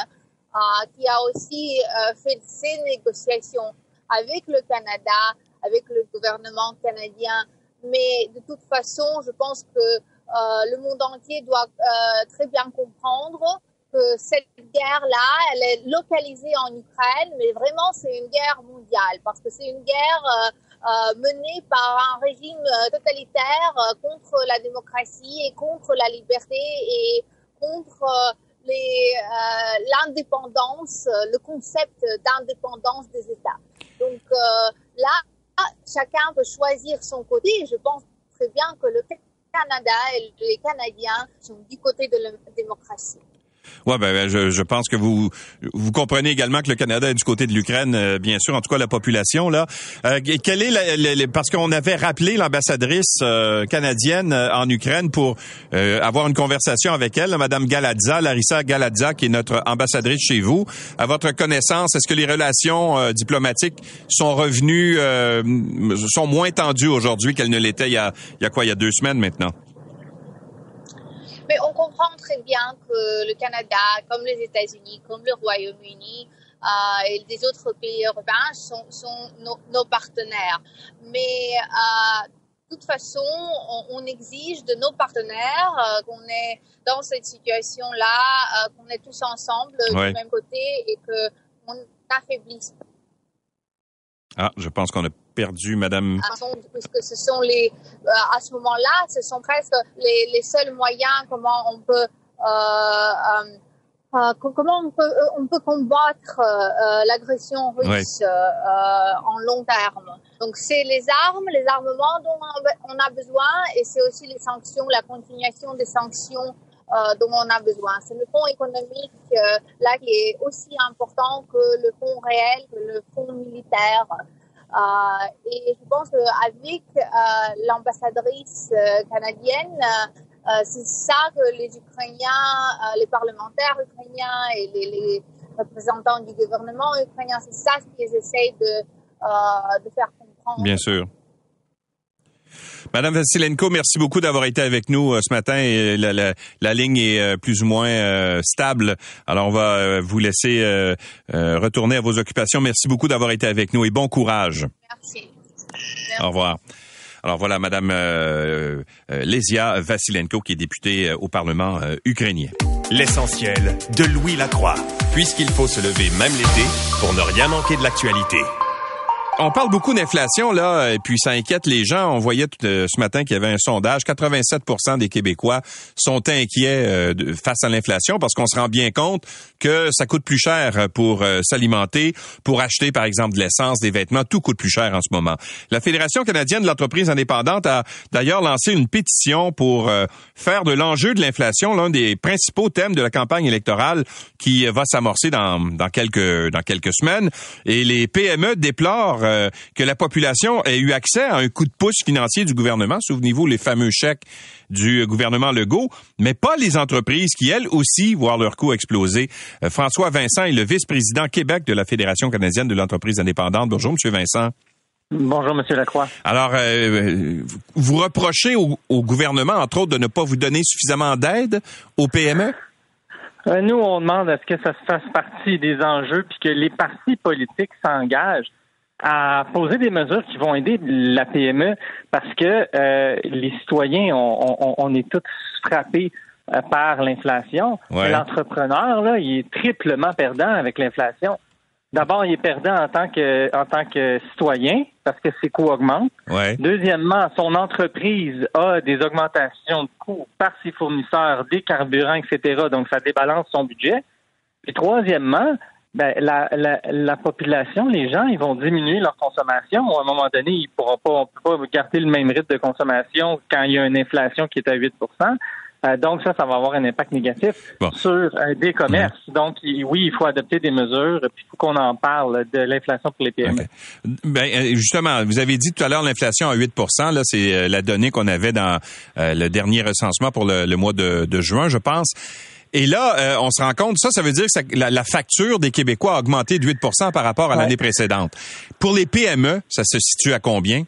qui a aussi fait ses négociations avec le Canada, avec le gouvernement canadien. Mais de toute façon, je pense que euh, le monde entier doit euh, très bien comprendre que cette guerre-là, elle est localisée en Ukraine, mais vraiment c'est une guerre mondiale parce que c'est une guerre euh, euh, menée par un régime euh, totalitaire contre la démocratie et contre la liberté et contre l'indépendance, le concept d'indépendance des États. Donc là, chacun peut choisir son côté je pense très bien que le Canada et les Canadiens sont du côté de la démocratie. Ouais, ben, ben, je, je pense que vous vous comprenez également que le Canada est du côté de l'Ukraine, euh, bien sûr, en tout cas la population là. Euh, est la, parce qu'on avait rappelé l'ambassadrice euh, canadienne euh, en Ukraine pour euh, avoir une conversation avec elle, Madame Galadza, Larissa Galadza, qui est notre ambassadrice chez vous. À votre connaissance, est-ce que les relations euh, diplomatiques sont revenues, sont moins tendues aujourd'hui qu'elles ne l'étaient il y a, il y a quoi, il y a deux semaines maintenant? Mais on comprend très bien que le Canada, comme les États-Unis, comme le Royaume-Uni, euh, et des autres pays européens sont, sont nos, nos partenaires. Mais euh, de toute façon, on, on, exige de nos partenaires euh, qu'on est dans cette situation-là, qu'on est tous ensemble Ouais. du même côté et qu'on n'affaiblisse pas. Ah, je pense qu'on a perdu Madame. puisque ce sont les, euh, à ce moment-là, ce sont presque les, les seuls moyens comment on peut, euh, euh, co- comment on peut, on peut combattre l'agression russe en long terme. Donc c'est les armes, les armements dont on a besoin et c'est aussi les sanctions, la continuation des sanctions euh, dont on a besoin. C'est le fonds économique euh, là qui est aussi important que le fonds réel, que le fonds militaire. Euh, et je pense qu'avec euh, l'ambassadrice euh, canadienne, c'est ça que les Ukrainiens, les parlementaires ukrainiens et les, représentants du gouvernement ukrainien, c'est ça qu'ils essayent de, de faire comprendre. Bien sûr. Madame Vassilenko, merci beaucoup d'avoir été avec nous euh, ce matin. La, la, la ligne est euh, plus ou moins euh, stable. Alors, on va vous laisser retourner à vos occupations. Merci beaucoup d'avoir été avec nous et bon courage. Merci. Au revoir. Alors voilà, Madame euh, euh, Lesia Vassilenko, qui est députée euh, au Parlement euh, ukrainien. L'essentiel de Louis Lacroix, puisqu'il faut se lever même l'été pour ne rien manquer de l'actualité. On parle beaucoup d'inflation là, et puis ça inquiète les gens. On voyait tout, euh, ce matin qu'il y avait un sondage. 87% des Québécois sont inquiets euh, face à l'inflation parce qu'on se rend bien compte que ça coûte plus cher pour euh, s'alimenter, pour acheter par exemple de l'essence, des vêtements. Tout coûte plus cher en ce moment. La Fédération canadienne de l'entreprise indépendante a d'ailleurs lancé une pétition pour euh, faire de l'enjeu de l'inflation l'un des principaux thèmes de la campagne électorale qui euh, va s'amorcer dans quelques semaines. Et les PME déplorent euh, que la population ait eu accès à un coup de pouce financier du gouvernement. Souvenez-vous les fameux chèques du gouvernement Legault, mais pas les entreprises qui, elles aussi, voient leur coût exploser. Euh, François Vincent est le vice-président Québec de la Fédération canadienne de l'entreprise indépendante. Bonjour, Monsieur Vincent. Bonjour, Monsieur Lacroix. Alors, euh, vous reprochez au, au gouvernement, entre autres, de ne pas vous donner suffisamment d'aide aux PME? Euh, nous, on demande à ce que ça se fasse partie des enjeux puis que les partis politiques s'engagent à poser des mesures qui vont aider la PME parce que euh, les citoyens, on, on- on est tous frappés euh, par l'inflation. Ouais. L'entrepreneur, là, il est triplement perdant avec l'inflation. D'abord, il est perdant en tant que en tant que citoyen parce que ses coûts augmentent. Ouais. Deuxièmement, son entreprise a des augmentations de coûts par ses fournisseurs, des carburants, etc. Donc, ça débalance son budget. Et troisièmement, ben, la, la, la population, les gens, ils vont diminuer leur consommation. À un moment donné, ils pourront pas, on peut pas garder le même rythme de consommation quand il y a une inflation qui est à 8% Euh, donc ça, ça va avoir un impact négatif Bon. sur euh, des commerces. Donc oui, il faut adopter des mesures, puis il faut qu'on en parle de l'inflation pour les PME. Ben, euh, justement, vous avez dit tout à l'heure l'inflation à 8% là, c'est euh, la donnée qu'on avait dans euh, le dernier recensement pour le, le mois de, de juin, je pense. Et là, euh, on se rend compte, ça, ça veut dire que ça- la, la facture des Québécois a augmenté de 8% par rapport à Ouais. l'année précédente. Pour les PME, ça se situe à combien?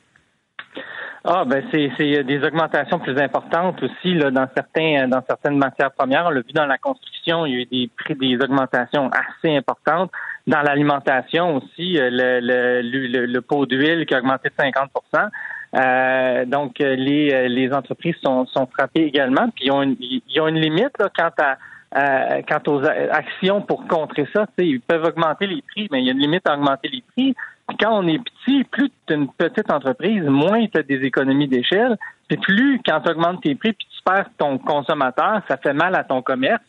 Ah ben c'est c'est des augmentations plus importantes aussi là dans certains dans certaines matières premières. On l'a vu dans la construction, il y a eu des prix des augmentations assez importantes. Dans l'alimentation aussi, euh, le, le, le- le pot d'huile qui a augmenté de 50 Euh, donc euh, les euh, les entreprises sont sont frappées également. Puis ils ont une ils ont une limite là, quant à euh, quant aux actions pour contrer ça. Ils peuvent augmenter les prix, mais il y a une limite à augmenter les prix. Puis quand on est petit, plus tu une petite entreprise, moins tu as des économies d'échelle. Puis plus, quand tu augmentes tes prix, puis tu perds ton consommateur, ça fait mal à ton commerce.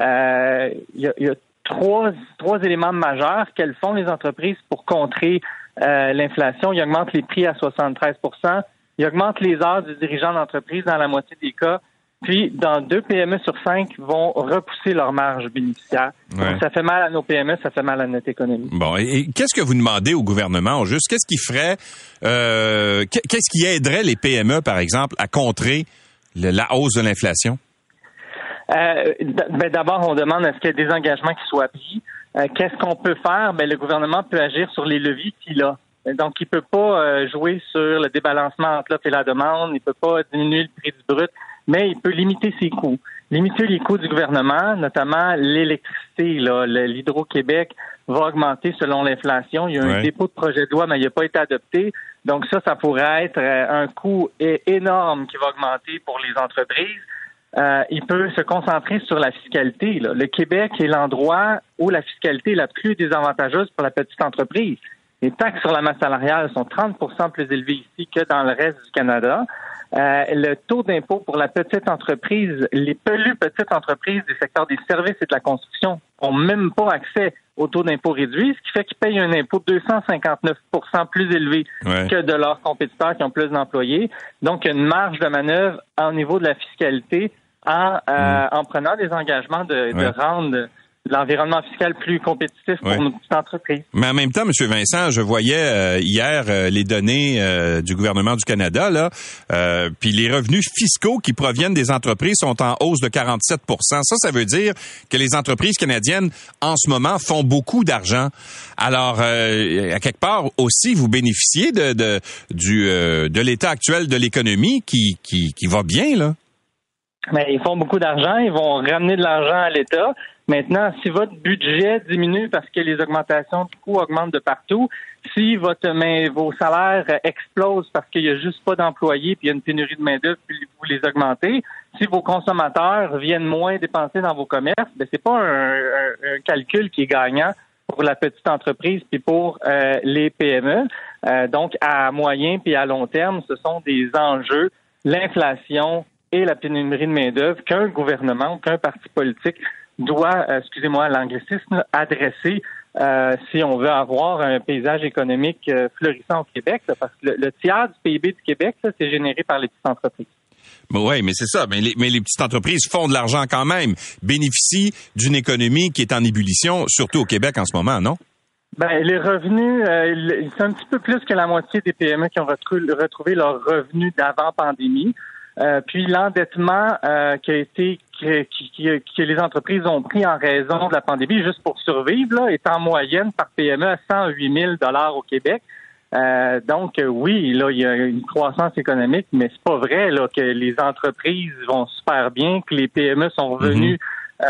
Euh, Il y, a, y a trois, trois éléments majeurs qu'elles font les entreprises pour contrer euh, l'inflation. Ils augmentent les prix à 73% Ils augmentent les heures du dirigeant d'entreprise dans la moitié des cas. Puis, dans deux PME sur cinq vont repousser leur marge bénéficiaire. Ouais. Donc, ça fait mal à nos PME, ça fait mal à notre économie. Bon, et, et qu'est-ce que vous demandez au gouvernement, au juste? Qu'est-ce qui ferait, euh, qu'est- qu'est-ce qui aiderait les PME, par exemple, à contrer le- la hausse de l'inflation? Euh, ben, D'abord, on demande à ce qu'il y ait des engagements qui soient pris. Euh, Qu'est-ce qu'on peut faire? Ben, le gouvernement peut agir sur les leviers qu'il a. Donc, il peut pas euh, jouer sur le débalancement entre l'offre et la demande. Il peut pas diminuer le prix du brut, mais il peut limiter ses coûts. limiter les coûts du gouvernement, notamment l'électricité. L'Hydro-Québec va augmenter selon l'inflation. Il y a un dépôt de projet de loi, mais il n'a pas été adopté. Donc ça, ça pourrait être un coût énorme qui va augmenter pour les entreprises. Euh, il peut se concentrer sur la fiscalité. Le Québec est l'endroit où la fiscalité est la plus désavantageuse pour la petite entreprise. Les taxes sur la masse salariale sont 30% plus élevées ici que dans le reste du Canada. Euh, le taux d'impôt pour la petite entreprise, les pelues petites entreprises du secteur des services et de la construction n'ont même pas accès au taux d'impôt réduit, ce qui fait qu'ils payent un impôt de 259% plus élevé que de leurs compétiteurs qui ont plus d'employés. Donc, une marge de manœuvre au niveau de la fiscalité en, euh, mm. en prenant des engagements de, de rendre l'environnement fiscal plus compétitif pour nos petites entreprises. Mais en même temps, M. Vincent, je voyais euh, hier euh, les données du gouvernement du Canada, là, puis les revenus fiscaux qui proviennent des entreprises sont en hausse de 47 Ça, ça veut dire que les entreprises canadiennes, en ce moment, font beaucoup d'argent. Alors, à quelque part aussi, vous bénéficiez de, de, du, de l'état actuel de l'économie qui, qui, qui va bien, là. Mais ils font beaucoup d'argent, ils vont ramener de l'argent à l'État. Maintenant, si votre budget diminue parce que les augmentations de coûts augmentent de partout, si votre vos salaires explosent parce qu'il n'y a juste pas d'employés puis il y a une pénurie de main-d'œuvre puis vous les augmentez, si vos consommateurs viennent moins dépenser dans vos commerces, ben c'est pas un, calcul qui est gagnant pour la petite entreprise puis pour euh, les PME. Euh, donc à moyen puis à long terme, ce sont des enjeux l'inflation, et la pénurie de main-d'œuvre qu'un gouvernement ou qu'un parti politique doit, euh, excusez-moi l'anglicisme, adresser euh, si on veut avoir un paysage économique euh, florissant au Québec, parce que le, tiers du PIB du Québec, c'est généré par les petites entreprises. Oui, mais c'est ça. Mais les, mais les petites entreprises font de l'argent quand même, bénéficient d'une économie qui est en ébullition, surtout au Québec en ce moment, non? Ben, les revenus, c'est un petit peu plus que la moitié des PME qui ont retrouvé leurs revenus d'avant pandémie. Euh, puis l'endettement euh, qui a été que, que, les entreprises ont pris en raison de la pandémie juste pour survivre là, est en moyenne par PME à 108 000 dollars au Québec. Euh, donc oui, là il y a une croissance économique, mais c'est pas vrai là que les entreprises vont super bien, que les PME sont revenues mhm.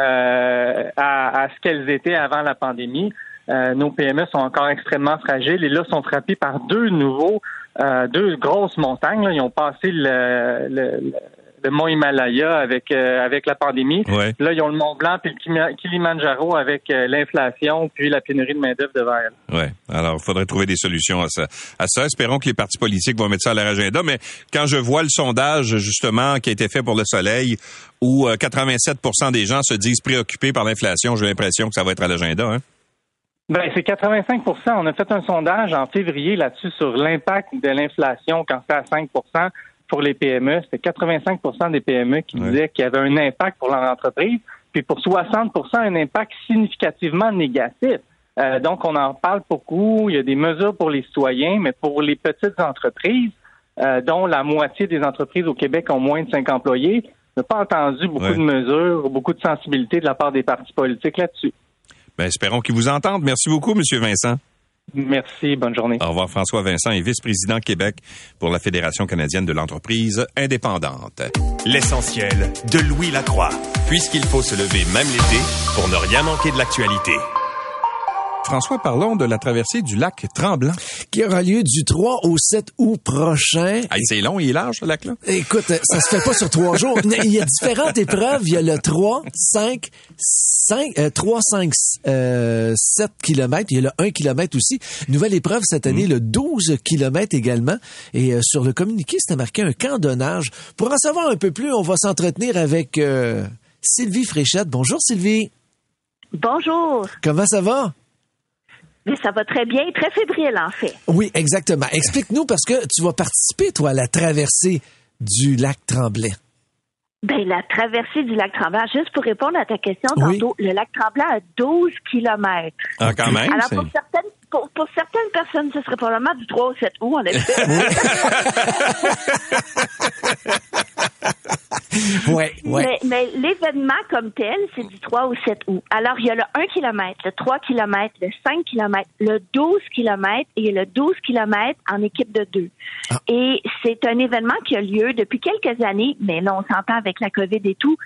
à, à, ce qu'elles étaient avant la pandémie. nos PME sont encore extrêmement fragiles et là sont frappées par deux nouveaux euh, deux grosses montagnes. Ils ont passé le, le, mont Himalaya avec euh, avec la pandémie. Là, ils ont le Mont Blanc puis le Kilimanjaro avec euh, l'inflation puis la pénurie de main d'œuvre devant elles. Oui. Alors, il faudrait trouver des solutions à ça. À ça, espérons que les partis politiques vont mettre ça à leur agenda. Mais quand je vois le sondage justement qui a été fait pour le Soleil, où 87% des gens se disent préoccupés par l'inflation, j'ai l'impression que ça va être à l'agenda. Hein? Ben, c'est 85% On a fait un sondage en février là-dessus sur l'impact de l'inflation quand c'est à 5% pour les PME. C'était 85% des PME qui disaient qu'il y avait un impact pour leur entreprise, puis pour 60 un impact significativement négatif. Euh, donc, on en parle beaucoup. Il y a des mesures pour les citoyens, mais pour les petites entreprises, euh, dont la moitié des entreprises au Québec ont moins de 5 employés, on n'a pas entendu beaucoup de mesures, beaucoup de sensibilité de la part des partis politiques là-dessus. Ben, espérons qu'ils vous entendent. Merci beaucoup, Monsieur Vincent. Merci, bonne journée. Au revoir, François Vincent est vice-président Québec pour la Fédération canadienne de l'entreprise indépendante. L'essentiel de Louis Lacroix, puisqu'il faut se lever même l'été pour ne rien manquer de l'actualité. François, parlons de la traversée du lac Tremblant. Qui aura lieu du 3 au 7 août prochain. c'est long, il est large, ce lac-là? Écoute, ça se fait pas sur trois jours. Il y a différentes épreuves. Il y a le 3, 5, 5, 3, 5, 7 km. Il y a le 1 km aussi. Nouvelle épreuve cette année, mm. le 12 km également. Et euh, sur le communiqué, c'était marqué un camp d'onnage. Pour en savoir un peu plus, on va s'entretenir avec euh, Sylvie Fréchette. Bonjour Sylvie. Bonjour. Comment ça va? Mais ça va très bien, très fébrile en fait. Oui, exactement. Explique-nous parce que tu vas participer, toi, à la traversée du lac Tremblay. Ben, la traversée du lac Tremblant, juste pour répondre à ta question tantôt, le lac Tremblant a 12 kilomètres. Ah, quand même. Alors, pour certaines, pour, pour, certaines personnes, ce serait probablement du 3 au 7 août, en effet. ouais, ouais. Mais, l'événement comme tel, c'est du 3 au 7 août. Alors, il y a le 1 km, le 3 km, le 5 km, le 12 km et le 12 km en équipe de deux. Ah. Et c'est un événement qui a lieu depuis quelques années, mais là, on s'entend avec la COVID et tout.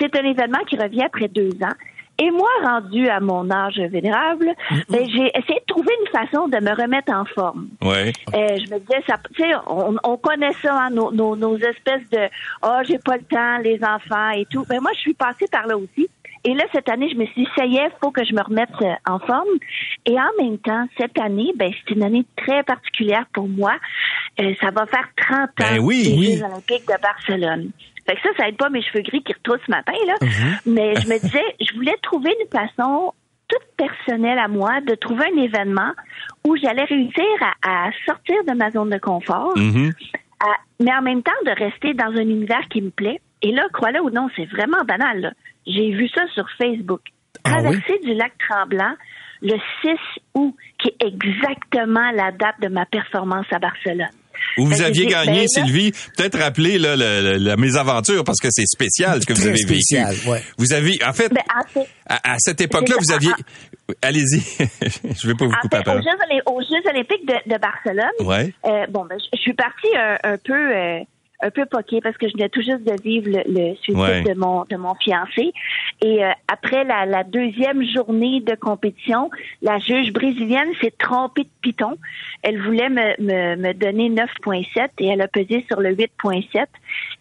c'est un événement qui revient après deux ans. Et moi, rendu à mon âge vénérable, ben, j'ai essayé de trouver une façon de me remettre en forme. Ouais. Euh, je me disais, ça, on, on connaît ça, hein, nos, nos, nos espèces de, oh, j'ai pas le temps, les enfants et tout. Ben moi, je suis passée par là aussi. Et là, cette année, je me suis dit, ça y est, faut que je me remette euh, en forme. Et en même temps, cette année, ben, c'est une année très particulière pour moi. Euh, ça va faire 30 ans Ben oui, des oui. Jeux olympiques de Barcelone. Fait que ça, ça aide pas mes cheveux gris qui retroussent ce matin, là. Mhm. Mais je me disais, je voulais trouver une façon toute personnelle à moi de trouver un événement où j'allais réussir à, à sortir de ma zone de confort, Mhm. à- mais en même temps de rester dans un univers qui me plaît. Et là, crois-le ou non, c'est vraiment banal. J'ai vu ça sur Facebook. Ah Traverser du lac Tremblant le 6 août, qui est exactement la date de ma performance à Barcelone. Où vous que aviez gagné, ben Sylvie, peut-être rappeler là, le- le- la mésaventure parce que c'est spécial ce que vous avez spécial, vécu. ouais. Vous avez, en fait, Ben, en fait, à, à cette époque-là, vous aviez, allez-y, je vais pas vous En couper fait, la aux, parole. Jeux, aux Jeux olympiques de, de Barcelone, Ouais. euh, bon, ben, je, je suis partie un, un peu euh, un peu poquée parce que je venais tout juste de vivre le, le suicide Ouais. de mon de mon fiancé. Et euh, après la, la deuxième journée de compétition, la juge brésilienne s'est trompée de piton. Elle voulait me, me, me donner 9.7 et elle a pesé sur le 8.7.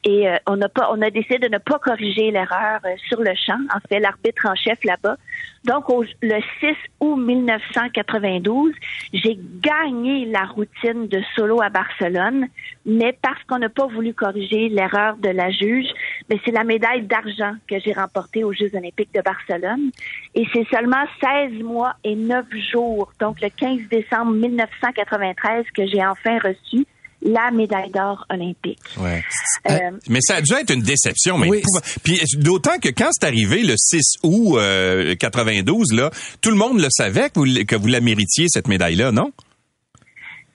Et euh, on n'a pas, on a décidé de ne pas corriger l'erreur euh, sur le champ. En fait, l'arbitre en chef là-bas. Donc, au- le 6 août 1992, j'ai gagné la routine de solo à Barcelone, mais parce qu'on n'a pas voulu corriger l'erreur de la juge, mais c'est la médaille d'argent que j'ai remportée aux Jeux olympiques de Barcelone. Et c'est seulement 16 mois et 9 jours, donc le 15 décembre 1993, que j'ai enfin reçu la médaille d'or olympique. Ouais. Euh, Mais ça a dû être une déception. Mais Oui. Puis d'autant que quand c'est arrivé le 6 août euh, 92, là, tout le monde le savait que vous, l- que vous la méritiez, cette médaille-là, non?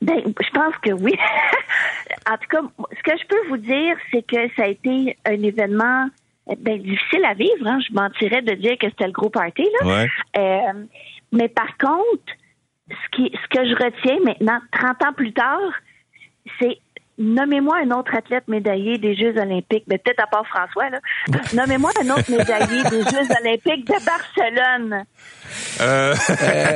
Ben, je pense que oui. en tout cas, ce que je peux vous dire, c'est que ça a été un événement ben, difficile à vivre. Hein. Je mentirais de dire que c'était le gros party. Là. Ouais. Euh, mais par contre, ce, qui, ce que je retiens maintenant, 30 ans plus tard, c'est nommez-moi un autre athlète médaillé des Jeux olympiques. Ben, peut-être à part François, là. nommez-moi un autre médaillé des Jeux olympiques de Barcelone. Euh,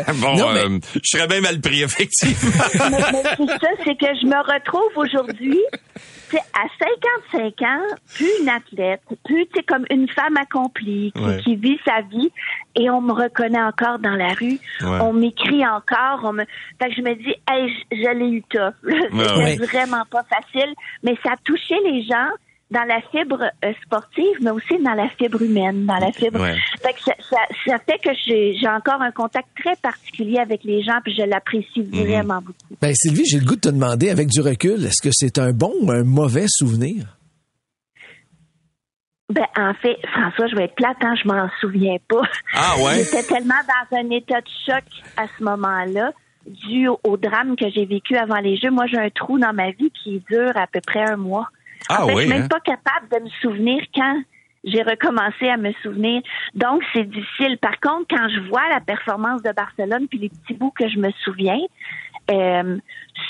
bon, non, mais- euh, je serais bien mal pris, effectivement. mais, mais c'est ça, c'est que je me retrouve aujourd'hui, à 55 ans, plus une athlète, plus, comme une femme accomplie, qui, Ouais. qui vit sa vie, et on me reconnaît encore dans la rue, Ouais. on m'écrit encore, on me... Fait que je me dis, hey, je, je l'ai eu tough. C'était Ouais. vraiment pas facile, mais ça a touché les gens dans la fibre euh, sportive, mais aussi dans la fibre humaine, dans la fibre. Ouais. Fait que ça, ça, ça fait que j'ai j'ai encore un contact très particulier avec les gens, puis je l'apprécie Mhm. vraiment beaucoup. Ben, Sylvie, j'ai le goût de te demander, avec du recul, est-ce que c'est un bon ou un mauvais souvenir? Ben, en fait, François, je vais être plate, hein, je m'en souviens pas. Ah ouais? J'étais tellement dans un état de choc à ce moment-là, dû au, au drame que j'ai vécu avant les Jeux. Moi, j'ai un trou dans ma vie qui dure à peu près un mois. Ah en fait, oui, je suis même hein? pas capable de me souvenir quand j'ai recommencé à me souvenir. Donc, c'est difficile. Par contre, quand je vois la performance de Barcelone puis les petits bouts que je me souviens, euh,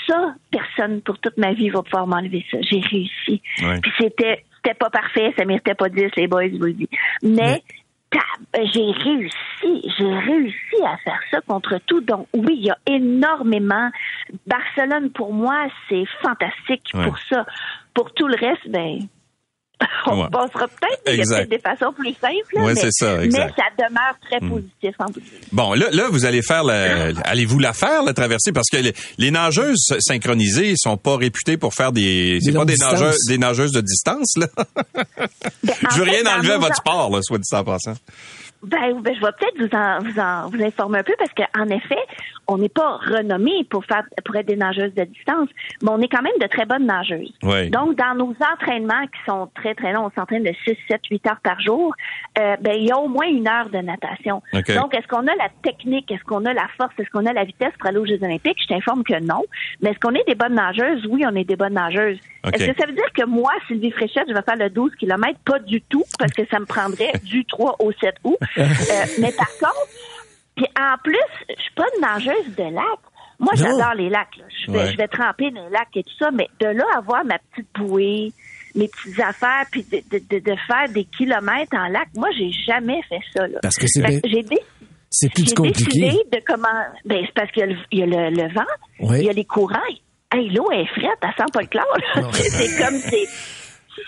ça, personne pour toute ma vie va pouvoir m'enlever ça. J'ai réussi. Puis c'était, c'était pas parfait, ça méritait pas 10, les boys, je vous le dis. Mais tab- j'ai réussi, j'ai réussi à faire ça contre tout. Donc oui, il y a énormément. Barcelone pour moi, c'est fantastique pour ça. Pour tout le reste, ben. On Ouais. passera peut-être, mais il y a Exact. peut-être des façons plus simples. là, Ouais, mais, c'est ça, exact. Hmm. mais ça demeure très positif en ligne. Bon, là, là, vous allez faire la, allez-vous la faire, la traversée? Parce que les, les nageuses synchronisées sont pas réputées pour faire des, c'est Des pas des nageuses, des nageuses de distance, là. Ben, en Je veux fait, rien enlever à votre sport, là, soit dit en passant. Ben, ben, je vais peut-être vous en, vous en vous informer un peu parce qu'en effet, on n'est pas renommé pour faire pour être des nageuses de distance, mais on est quand même de très bonnes nageuses. Oui. Donc, dans nos entraînements qui sont très, très longs, on s'entraîne de 6, 7, 8 heures par jour, euh, ben, il y a au moins une heure de natation. OK. Donc, est-ce qu'on a la technique, est-ce qu'on a la force, est-ce qu'on a la vitesse pour aller aux Jeux olympiques? Je t'informe que non. Mais est-ce qu'on est des bonnes nageuses? Oui, on est des bonnes nageuses. OK. Est-ce que ça veut dire que moi, Sylvie Fréchette, je vais faire le 12 km? Pas du tout, parce que ça me prendrait du 3 au 7 août. Euh, mais par contre, puis en plus, je suis pas une nageuse de lac. Moi, j'adore les lacs. là. Je, vais, Ouais. je vais tremper dans les lacs et tout ça, mais de là à avoir ma petite bouée, mes petites affaires, puis de, de, de, de faire des kilomètres en lac. Moi, j'ai jamais fait ça. Là. Parce que c'est bien- j'ai dé- C'est plus compliqué. décidé de comment. Ben, c'est parce qu'il y a le, il y a le, le vent, Oui. il y a les courants. Hey, l'eau est frette, elle sent pas le chlore. là. c'est c'est comme c'est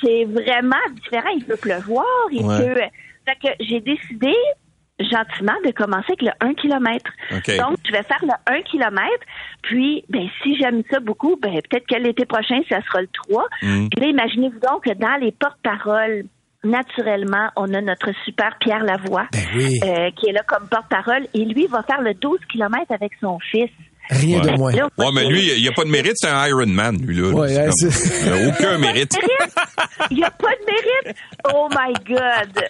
c'est vraiment différent. Il peut pleuvoir, il Ouais. peut. Fait que j'ai décidé gentiment de commencer avec le 1 km. Donc, je vais faire le 1 km. Puis, ben, si j'aime ça beaucoup, ben, peut-être que l'été prochain, ça sera le 3. Mm. Puis là, imaginez-vous donc que dans les porte-paroles, naturellement, on a notre super Pierre Lavoie, Ben oui. euh, qui est là comme porte-parole. Et lui va faire le 12 km avec son fils. Rien de moins. Là, Ouais, mais lui, il n'y a pas de mérite, c'est un Iron Man, lui, là. Ouais, C'est c'est- comme- il a aucun mérite. Il n'y a pas de mérite? Oh my God.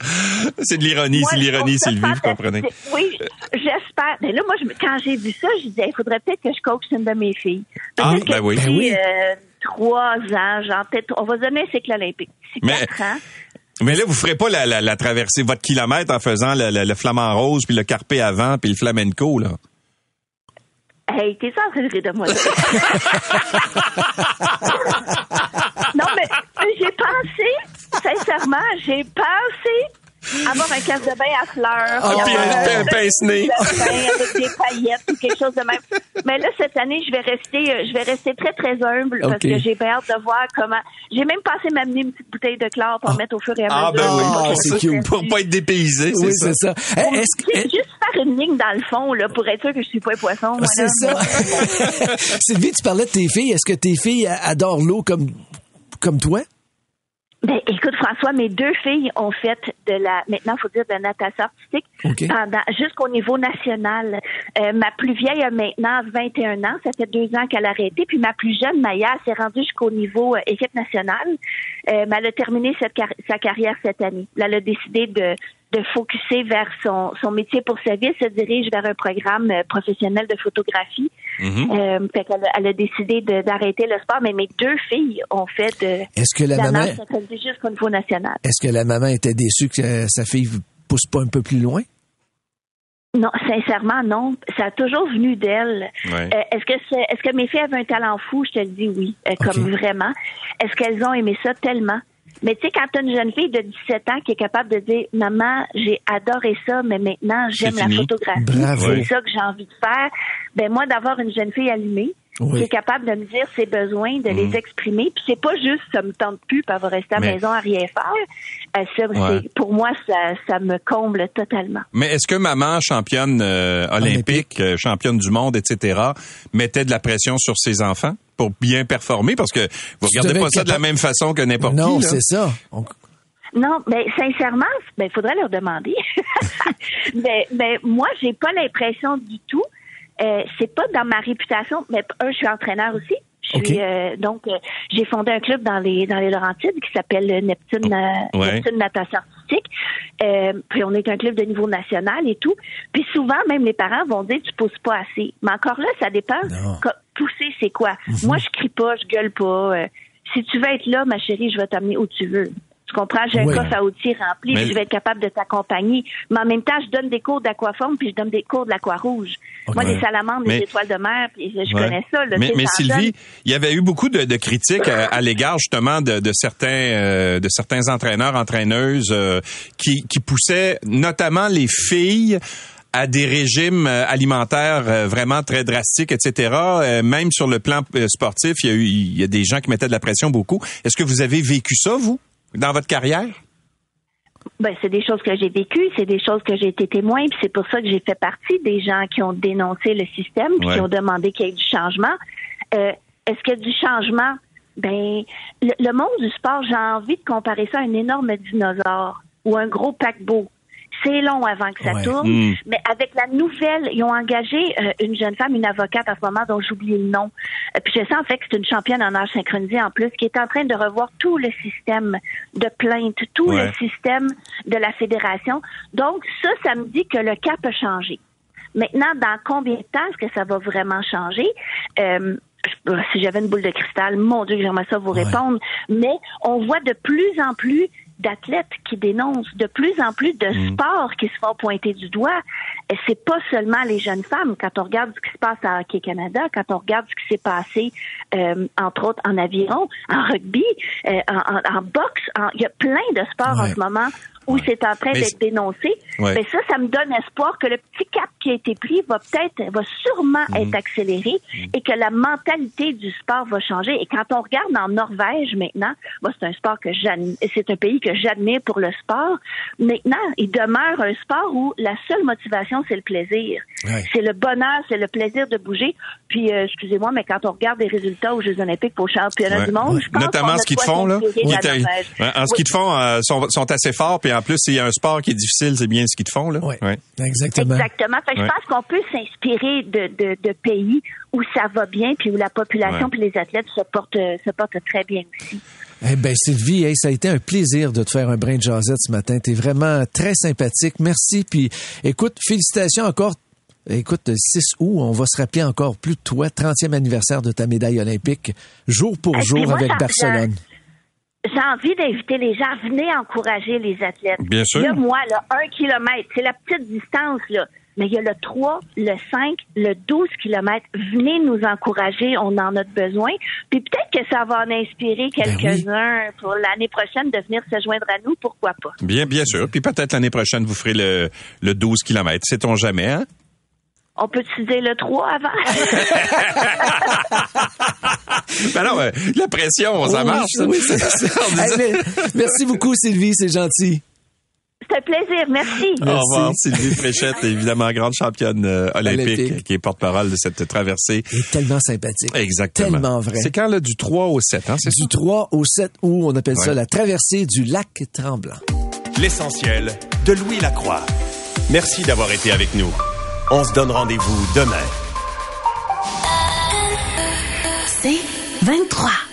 C'est de l'ironie, c'est de l'ironie, Sylvie, vous comprenez? Oui, j'espère. Mais là, moi, je, quand j'ai vu ça, je disais, il faudrait peut-être que je coache une de mes filles. Ah, ben oui. Ben oui. euh, trois ans, genre, peut-être, on va se donner un cycle olympique. Mais- quatre ans. Mais là, vous ferez pas la, la, la traversée, votre kilomètre en faisant le, le, le flamant rose, puis le carpé avant, puis le flamenco, là. Hey, t'es en train de rire de moi. non, mais j'ai pensé, sincèrement, j'ai pensé avoir un casse de bain à fleurs. Ah, puis un- un pince-nez. avec des paillettes ou quelque chose de même. Mais là, cette année, je vais rester, euh, je vais rester très, très humble parce que j'ai bien hâte de voir comment. J'ai même pensé m'amener une petite bouteille de chlore pour mettre au fur et à Ah, mesure. ben oui. Ah, c'est cute. Pour pas être dépaysé, Oui, c'est ça. ça. Eh, Est-ce que- Juste faire une ligne dans le fond là, pour être sûr que je suis pas un poisson. C'est ça. Sylvie, tu parlais de tes filles. Est-ce que tes filles adorent l'eau comme, comme toi? Ben, écoute, François, mes deux filles ont fait de la, maintenant, faut dire, de la natation artistique OK. pendant, jusqu'au niveau national. Euh, ma plus vieille a maintenant 21 ans. Ça fait deux ans qu'elle a arrêté. Puis ma plus jeune, Maya, s'est rendue jusqu'au niveau euh, équipe nationale. Euh, mais elle a terminé cette car- sa carrière cette année. Là, elle a décidé de, de focuser vers son, son métier pour sa vie. Elle se dirige vers un programme euh, professionnel de photographie. Mhm. Euh, fait qu'elle a- elle a décidé de- d'arrêter le sport. Mais mes deux filles ont fait de, Est-ce que la la maman, jusqu'au niveau national. est-ce que la maman était déçue que euh, sa fille pousse pas un peu plus loin? Non, sincèrement, non. Ça a toujours venu d'elle. Ouais. Euh, est-ce que c'est, est-ce que mes filles avaient un talent fou? Je te le dis oui, euh, comme vraiment. Est-ce qu'elles ont aimé ça tellement? Mais tu sais, quand tu as une jeune fille de 17 ans qui est capable de dire Maman, j'ai adoré ça, mais maintenant j'aime la photographie. C'est ça que j'ai envie de faire. Ben moi, d'avoir une jeune fille allumée, Oui. qui est capable de me dire ses besoins, de les exprimer. Puis c'est pas juste ça me tente plus, puis elle va rester à la Mais- maison à rien faire. Euh, ça, Ouais. pour moi, ça, ça me comble totalement. Mais est-ce que maman, championne euh, olympique, euh, championne du monde, etc., mettait de la pression sur ses enfants? Pour bien performer? Parce que vous Tu regardez pas ça de la même façon que n'importe qui. Non, c'est ça. On- Non, mais sincèrement, ben faudrait leur demander. mais, mais moi, j'ai pas l'impression du tout. Euh, c'est pas dans ma réputation. Mais un, je suis entraîneur aussi. Je suis euh, donc euh, j'ai fondé un club dans les dans les Laurentides qui s'appelle Neptune euh, Ouais. Neptune Natation Euh, puis on est un club de niveau national et tout. Puis souvent même les parents vont dire tu pousses pas assez. Mais encore là, ça dépend. Pousser c'est quoi? Moi je crie pas, je gueule pas. Euh, si tu veux être là, ma chérie, je vais t'amener où tu veux. Comprends? J'ai un coffre à outils rempli, Mais- puis je vais être capable de t'accompagner. Mais en même temps, je donne des cours d'aquaforme, puis je donne des cours de l'aquarouge. Moi, Ouais. les salamandres, Mais- les étoiles de mer, puis je Ouais. connais ça. Là, mais mais Sylvie, il y avait eu beaucoup de, de critiques à, à l'égard justement de, de certains euh, de certains entraîneurs, entraîneuses euh, qui, qui poussaient notamment les filles à des régimes euh, alimentaires euh, vraiment très drastiques, etc. Euh, même sur le plan euh, sportif, il y a eu il y a des gens qui mettaient de la pression beaucoup. Est-ce que vous avez vécu ça vous? Dans votre carrière? Ben, c'est des choses que j'ai vécues, c'est des choses que j'ai été témoin, puis c'est pour ça que j'ai fait partie des gens qui ont dénoncé le système, puis Ouais. qui ont demandé qu'il y ait du changement. Euh, Est-ce qu'il y a du changement? Ben, le, le monde du sport, j'ai envie de comparer ça à un énorme dinosaure ou un gros paquebot. C'est long avant que ça Ouais. tourne, Mm. mais avec la nouvelle, ils ont engagé euh, une jeune femme, une avocate en ce moment dont j'oublie le nom. Euh, puis je sens en fait que c'est une championne en âge synchronisé en plus, qui est en train de revoir tout le système de plainte, tout Ouais. le système de la fédération. Donc ça, ça me dit que le cap a changé. Maintenant, dans combien de temps est-ce que ça va vraiment changer? Euh, si j'avais une boule de cristal, mon Dieu, j'aimerais ça vous Ouais. répondre. Mais on voit de plus en plus d'athlètes qui dénoncent de plus en plus de Mm. sports qui se font pointer du doigt. Et c'est pas seulement les jeunes femmes. Quand on regarde ce qui se passe à Hockey Canada, quand on regarde ce qui s'est passé, euh, entre autres en aviron, en rugby, euh, en, en- en boxe, en- il y a plein de sports en ce moment où c'est en train d'être dénoncé. Ouais. Mais ça, ça me donne espoir que le petit cap qui a été pris va peut-être, va sûrement Mhm. être accéléré et que la mentalité du sport va changer. Et quand on regarde en Norvège maintenant, moi, c'est un sport que j'admire, c'est un pays que j'admire pour le sport. Maintenant, il demeure un sport où la seule motivation, c'est le plaisir. Ouais. C'est le bonheur, c'est le plaisir de bouger. Puis, euh, excusez-moi, mais quand on regarde les résultats aux Jeux olympiques, au championnat du monde, je pense Notamment en ski de fond, là. En ski de fond, euh, sont, sont assez forts, puis en plus, s'il y a un sport qui est difficile, c'est bien le ski de fond, là. Ouais. Ouais. Exactement. Exactement. Fait que Ouais. Je pense qu'on peut s'inspirer de, de, de pays où ça va bien, puis où la population Ouais. puis les athlètes se portent, se portent très bien aussi. Eh ben Sylvie, hey, ça a été un plaisir de te faire un brin de jasette ce matin. T'es vraiment très sympathique. Merci. Puis écoute, félicitations encore. Écoute, le 6 août, on va se rappeler encore plus de toi, 30e anniversaire de ta médaille olympique, jour pour Et jour moi, avec Barcelone. J'ai envie d'inviter les gens à venir encourager les athlètes. Bien sûr. Il y a moi, là, un kilomètre, c'est la petite distance, là. Mais il y a le 3, le 5, le 12 kilomètres. Venez nous encourager, on en a besoin. Puis peut-être que ça va en inspirer Ben quelques-uns pour l'année prochaine de venir se joindre à nous, pourquoi pas? Bien, bien sûr. Puis peut-être l'année prochaine, vous ferez le, le 12 km. Sait-on jamais, hein? On peut utiliser le 3 avant? Ben non, euh, la pression, ça Oui, marche. ça. oui, c'est ça. Hey, merci beaucoup, Sylvie, c'est gentil. C'est un plaisir, merci. Au revoir, Sylvie Fréchette, évidemment grande championne euh, olympique, Olympique. qui est porte-parole de cette traversée. Est tellement sympathique. Exactement. Tellement vrai. C'est quand, là, du 3 au 7, hein? C'est Du 3 au 7 août, on appelle ça la traversée du lac Tremblant. L'essentiel de Louis Lacroix. Merci d'avoir été avec nous. On se donne rendez-vous demain. C'est 23.